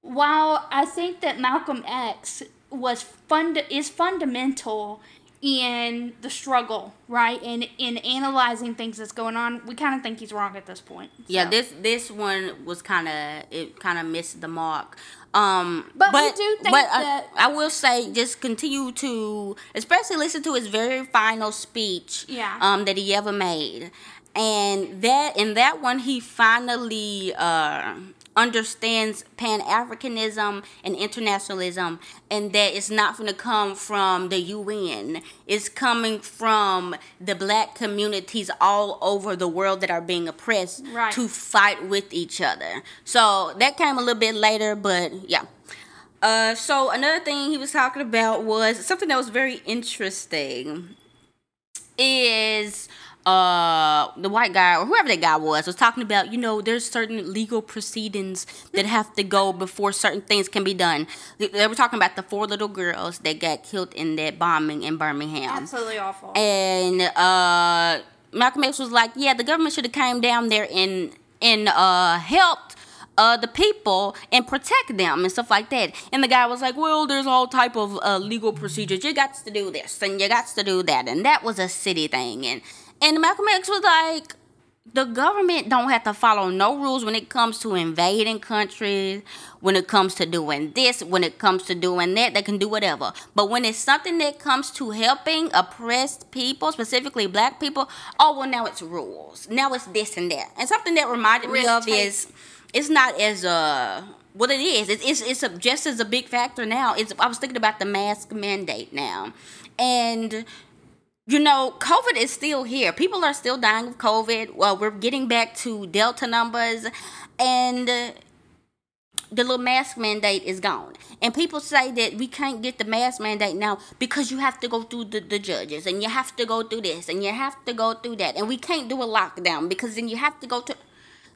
while I think that Malcolm X was fund is fundamental in the struggle, right? And in analyzing things that's going on, we kind of think he's wrong at this point. So. Yeah, this this one was kind of it kind of missed the mark. Um, But we do think but, that- I will say, just continue to, especially listen to his very final speech. Yeah. Um, that he ever made, and that in that one he finally uh understands Pan Africanism and internationalism, and that it's not going to come from the UN. It's coming from the black communities all over the world that are being oppressed Right. to fight with each other. So that came a little bit later, but yeah. Uh, so another thing he was talking about was something that was very interesting is uh the white guy or whoever that guy was was talking about you know there's certain legal proceedings that have to go before certain things can be done they, were talking about the four little girls that got killed in that bombing in birmingham Absolutely awful. and uh malcolm x was like yeah the government should have came down there and and uh helped uh, the people and protect them and stuff like that. And the guy was like, "Well, there's all type of uh, legal procedures. You got to do this and you got to do that." And that was a city thing. And and Malcolm X was like, "The government don't have to follow no rules when it comes to invading countries, when it comes to doing this, when it comes to doing that. They can do whatever. But when it's something that comes to helping oppressed people, specifically black people, oh well, now it's rules. Now it's this and that. And something that reminded me of is." it's not as uh what it is. It's it's, it's a, just as a big factor now. It's I was thinking about the mask mandate now, and you know, COVID is still here. People are still dying of COVID. Well, we're getting back to Delta numbers, and the little mask mandate is gone. And people say that we can't get the mask mandate now because you have to go through the, the judges and you have to go through this and you have to go through that. And we can't do a lockdown because then you have to go to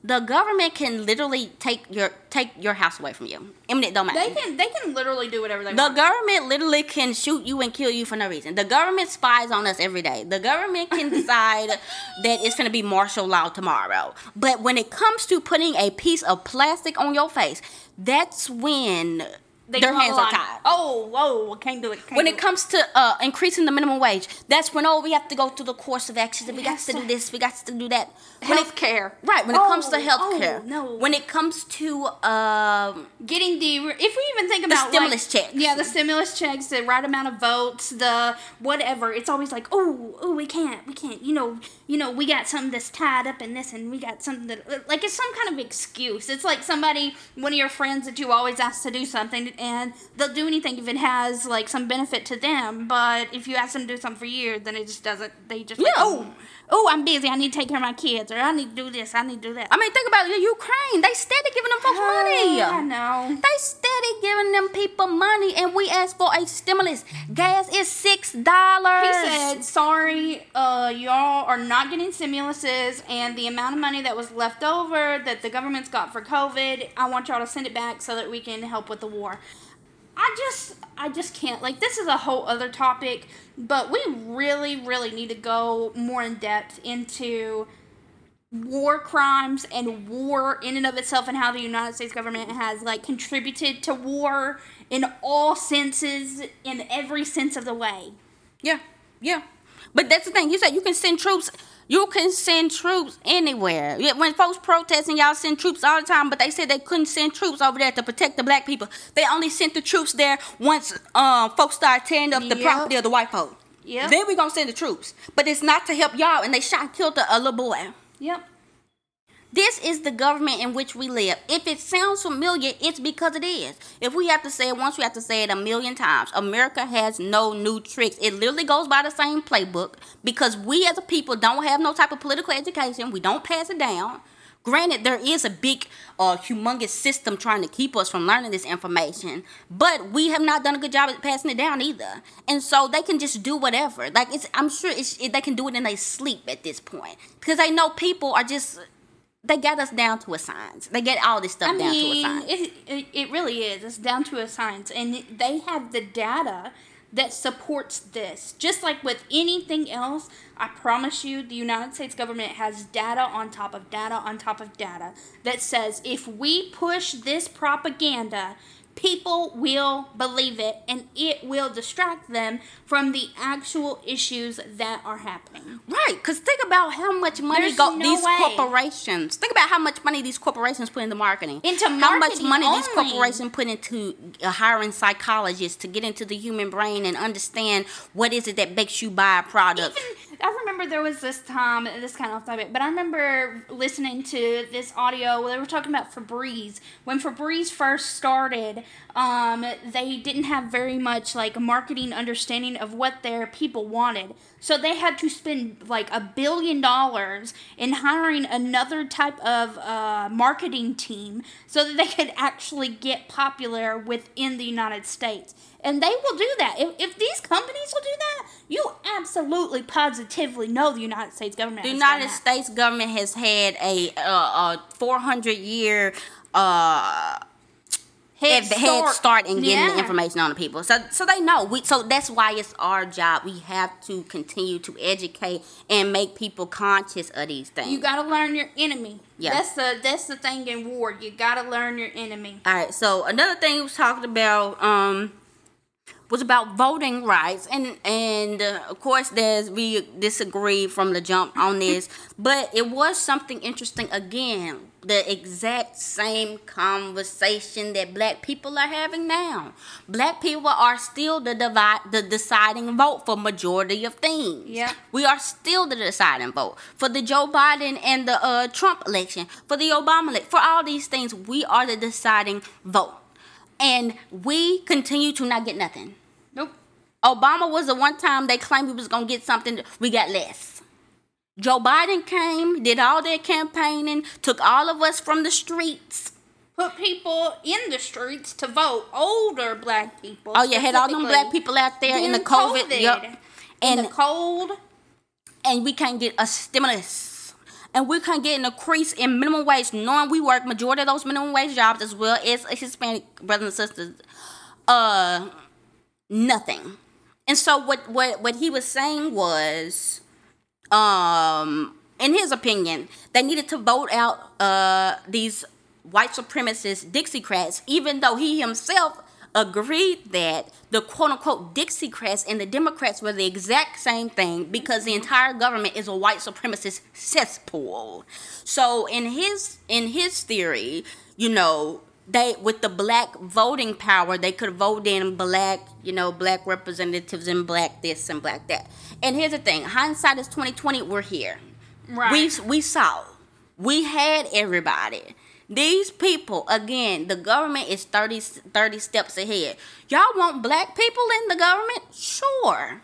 the government can literally take your take your house away from you. I mean, it don't matter. They can they can literally do whatever they The want. The government literally can shoot you and kill you for no reason. The government spies on us every day. The government can decide that it's going to be martial law tomorrow. But when it comes to putting a piece of plastic on your face, that's when They their hands are tied. Oh, whoa, I can't do it. Can't When do it comes to uh, increasing the minimum wage, that's when oh we have to go through the course of actions and we got to do this, we got to do that. When it- Healthcare. right? When it comes to Oh, healthcare, oh, no. When it comes to um, getting the if we even think about The stimulus like, checks. yeah the stimulus checks the right amount of votes the whatever it's always like oh oh we can't we can't you know you know we got something that's tied up in this and we got something that like it's some kind of excuse. It's like somebody one of your friends that you always ask to do something and they'll do anything if it has like some benefit to them. But if you ask them to do something for you then it just doesn't they just like, oh oh I'm busy I need to take care of my kids or I need to do this I need to do that I mean, think about it, Ukraine. They steady giving them folks money. I know. They steady giving them people money, and we asked for a stimulus. Gas is six dollars. He said, "Sorry, uh, y'all are not getting stimuluses, and the amount of money that was left over that the government's got for COVID, I want y'all to send it back so that we can help with the war." I just, I just can't. Like, this is a whole other topic, but we really, really need to go more in depth into war crimes and war in and of itself and how the United States government has like contributed to war in all senses in every sense of the way. Yeah, yeah. But that's the thing. You said you can send troops. You can send troops anywhere. When folks protesting, y'all send troops all the time. But they said they couldn't send troops over there to protect the black people. They only sent the troops there once um, folks started tearing up the Yep. property of the white folk. Yep. Then we're gonna send the troops. But it's not to help y'all. And they shot and killed a, a little boy. Yep. This is the government in which we live. If it sounds familiar, it's because it is. If we have to say it once, we have to say it a million times. America has no new tricks. It literally goes by the same playbook because we as a people don't have no type of political education. We don't pass it down. Granted, there is a big, uh, humongous system trying to keep us from learning this information, but we have not done a good job at passing it down either. And so they can just do whatever. Like it's, I'm sure it's, it, they can do it in their sleep at this point because they know people are just they get us down to a science. They get all this stuff I down to a mean, science. it, it, it really is. It's down to a science. And they have the data that supports this. Just like with anything else, I promise you, the United States government has data on top of data on top of data that says if we push this propaganda, people will believe it and it will distract them from the actual issues that are happening. Right, because think about how much money There's go no these way. corporations. Think about how much money these corporations put into marketing. Into marketing how much money these corporations put into uh, hiring psychologists to get into the human brain and understand what is it that makes you buy a product. I remember there was this time, this kind of off topic, but I remember listening to this audio where they were talking about Febreze. When Febreze first started, um, they didn't have very much like marketing understanding of what their people wanted. So they had to spend like a billion dollars in hiring another type of uh, marketing team so that they could actually get popular within the United States. And they will do that. If, if these companies will do that, you absolutely positively know the United States government. The United. States government has had a uh, a 400 year uh, Head head, start. start in getting the information on the people. So so they know. We so that's why it's our job. We have to continue to educate and make people conscious of these things. You gotta learn your enemy. Yeah. That's the that's the thing in war. You gotta learn your enemy. All right. So another thing we was talking about um was about voting rights, and and uh, of course there's we disagree from the jump on this, but it was something interesting again. The exact same conversation that black people are having now. Black people are still the divide, the deciding vote for majority of things. Yeah. We are still the deciding vote for the Joe Biden and the uh, Trump election, for the Obama election, for all these things. We are the deciding vote, and we continue to not get nothing. Obama was the one time they claimed we was gonna get something. We got less. Joe Biden came, did all their campaigning, took all of us from the streets. Put people in the streets to vote. Older black people. Oh yeah, had all them black people out there in the COVID. COVID. Yep. In the cold. and we can't get a stimulus. And we can't get an increase in minimum wage, knowing we work majority of those minimum wage jobs as well as Hispanic brothers and sisters. Uh, nothing. And so what what what he was saying was, um, in his opinion, they needed to vote out uh these white supremacist Dixiecrats, even though he himself agreed that the quote unquote Dixiecrats and the Democrats were the exact same thing because the entire government is a white supremacist cesspool. So in his in his theory, you know, they with the black voting power, they could vote in black, you know, black representatives and black this and black that. And here's the thing: hindsight is twenty twenty. We're here. Right. We we saw. We had everybody. These people, again, the government is 30, 30 steps ahead. Y'all want black people in the government? Sure.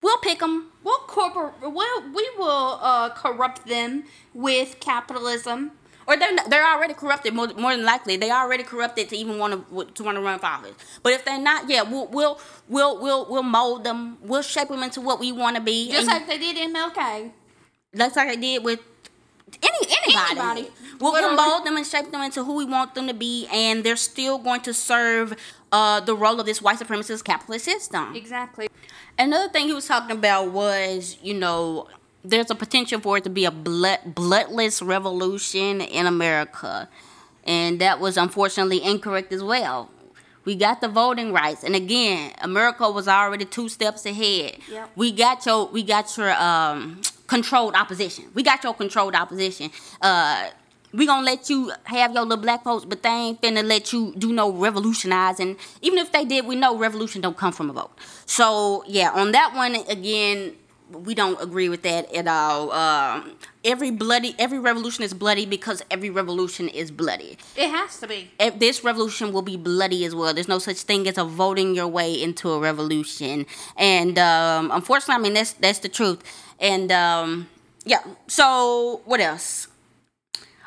We'll pick them. We'll corporate. We'll, we will uh, corrupt them with capitalism. Or they're not, they're already corrupted more, more than likely. They already corrupted to even want to to want to run for office. But if they're not, yeah, we'll we'll we'll we'll, we'll mold them. We'll shape them into what we want to be. Just and- like they did in MLK. That's like I did with any anybody. Anybody. We'll, we'll mold them and shape them into who we want them to be, and they're still going to serve uh, the role of this white supremacist capitalist system. Exactly. Another thing he was talking about was, you know, there's a potential for it to be a blood, bloodless revolution in America, and that was unfortunately incorrect as well. We got the voting rights, and again, America was already two steps ahead. Yep. We got your, we got your um, controlled opposition. We got your controlled opposition. Uh, we gonna let you have your little black folks, but they ain't finna let you do no revolutionizing. Even if they did, we know revolution don't come from a vote. So yeah, on that one again, we don't agree with that at all. Um, every bloody, every revolution is bloody because every revolution is bloody. It has to be. If this revolution will be bloody as well. There's no such thing as a voting your way into a revolution, and um, unfortunately, I mean that's that's the truth. And um, yeah, so what else?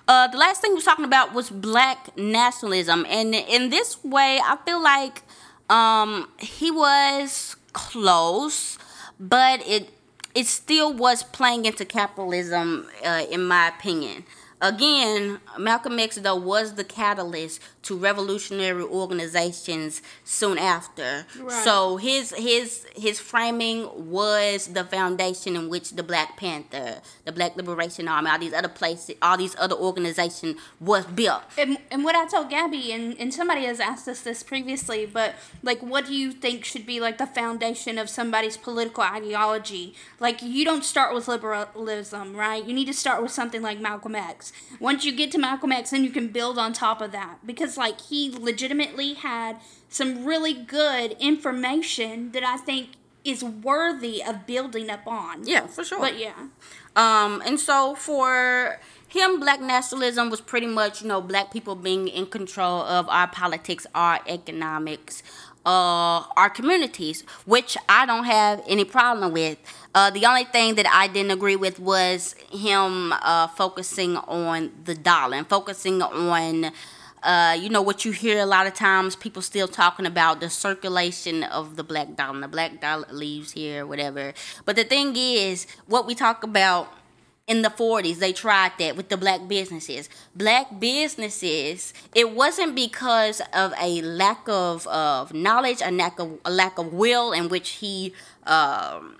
Uh, the last thing we was talking about was black nationalism, and in this way, I feel like um, he was close, but it it still was playing into capitalism, uh, in my opinion. Again, Malcolm X though was the catalyst to revolutionary organizations soon after. Right. So his his his framing was the foundation in which the Black Panther, the Black Liberation Army, all these other places, all these other organizations was built. And, and what I told Gabby, and, and somebody has asked us this previously, but like, what do you think should be like the foundation of somebody's political ideology? Like, you don't start with liberalism, right? You need to start with something like Malcolm X. Once you get to Malcolm X, then you can build on top of that because, like, he legitimately had some really good information that I think is worthy of building up on. Yeah, for sure. But yeah. Um, and so for him, black nationalism was pretty much, you know, black people being in control of our politics, our economics, uh, our communities, which I don't have any problem with. Uh, the only thing that I didn't agree with was him uh, focusing on the dollar and focusing on. Uh, you know what you hear a lot of times people still talking about the circulation of the black dollar the black dollar leaves here whatever but the thing is what we talk about in the 40s they tried that with the black businesses black businesses it wasn't because of a lack of, of knowledge a lack of a lack of will in which he um,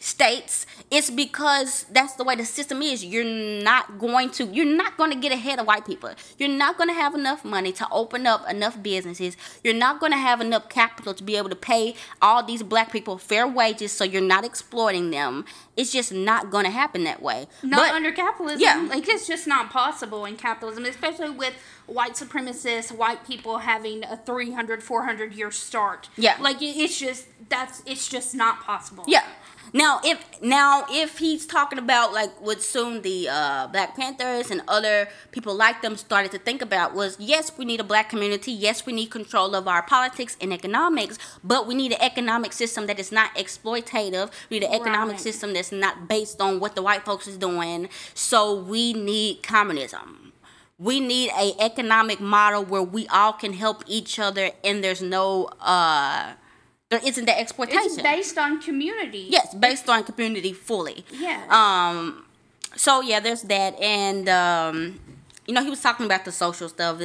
states it's because that's the way the system is. You're not going to you're not going to get ahead of white people. You're not going to have enough money to open up enough businesses. You're not going to have enough capital to be able to pay all these black people fair wages so you're not exploiting them. It's just not going to happen that way. Not But- under capitalism. yeah. like it's just not possible in capitalism especially with white supremacists white people having a 300 400 year start. Yeah. like it's just that's it's just not possible. Yeah. Now, if now if he's talking about like what soon the uh, Black Panthers and other people like them started to think about was yes, we need a black community. Yes, we need control of our politics and economics, but we need an economic system that is not exploitative. We need an economic Right. system that's not based on what the white folks is doing. So we need communism. We need a economic model where we all can help each other and there's no uh there isn't that exploitation. it's based on community Yes, based on community fully. Yeah. Um. So yeah, there's that, and um, you know, he was talking about the social stuff. uh,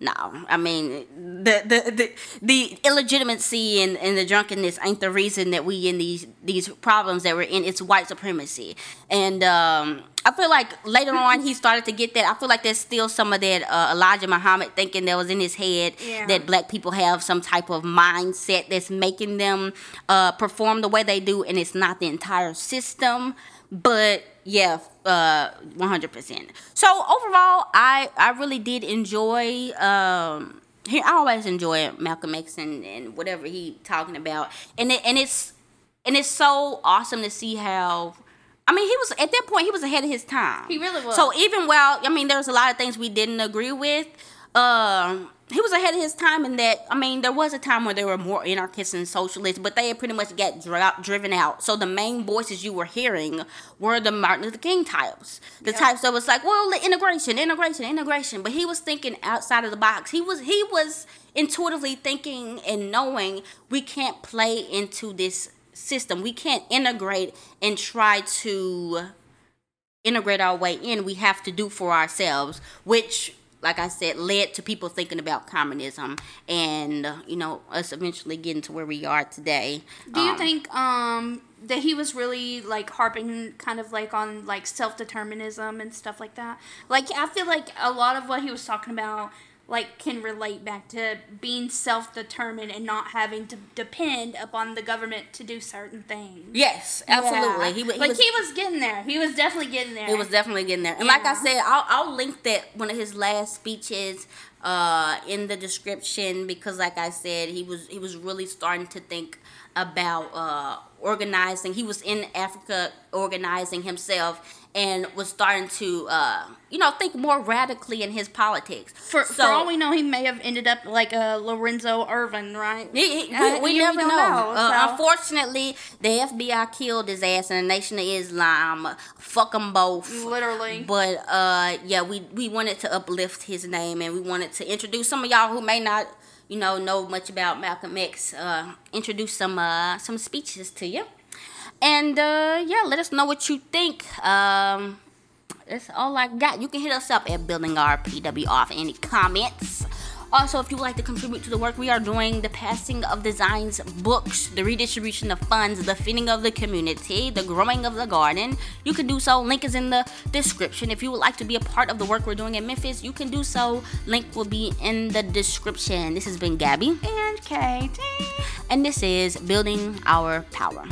No, I mean the the the, the illegitimacy and, and the drunkenness ain't the reason that we in these these problems that we're in. It's white supremacy, and um, I feel like later on he started to get that. I feel like there's still some of that uh, Elijah Muhammad thinking that was in his head Yeah. that black people have some type of mindset that's making them uh, perform the way they do, and it's not the entire system. But yeah, uh, 100%. So overall, I I really did enjoy. Um, he, I always enjoy Malcolm X and, and whatever he talking about, and it, and it's and it's so awesome to see how. I mean, he was at that point. He was ahead of his time. He really was. So even while I mean, there's a lot of things we didn't agree with. Um, he was ahead of his time in that. I mean, there was a time where there were more anarchists and socialists, but they had pretty much got dri- driven out. So the main voices you were hearing were the Martin Luther King types, the types that was like, well, the integration, integration, integration. But he was thinking outside of the box. He was he was intuitively thinking and knowing we can't play into this system. We can't integrate and try to integrate our way in, we have to do for ourselves, which, like I said, led to people thinking about communism and, uh, you know, us eventually getting to where we are today. Do you Um, think um that he was really like harping kind of like on like self determinism and stuff like that? Like I feel like a lot of what he was talking about like can relate back to being self determined and not having to depend upon the government to do certain things. Yes, absolutely. Yeah. He, he like was, he was getting there. He was definitely getting there. He was definitely getting there. And like I said, I'll, I'll link that one of his last speeches uh, in the description because, like I said, he was he was really starting to think about uh, organizing. He was in Africa organizing himself and was starting to, uh, you know, think more radically in his politics. For, for all we know, he may have ended up like a Lorenzo Ervin, right? He- he- Uh, we we never don't know. Uh, so- unfortunately, the FBI killed his ass, and the Nation of Islam fuck them both. Literally. But uh, yeah, we we wanted to uplift his name, and we wanted to introduce some of y'all who may not, you know, know much about Malcolm X. Uh, introduce some uh some speeches to you, and uh, yeah, let us know what you think. Um, That's all I got. You can hit us up at Building Our PWR for any comments. Also, if you would like to contribute to the work we are doing, the passing of designs, books, the redistribution of funds, the feeding of the community, the growing of the garden, you can do so. Link is in the description. If you would like to be a part of the work we're doing in Memphis, you can do so. Link will be in the description. This has been Gabby and Katie, and this is Building Our Power.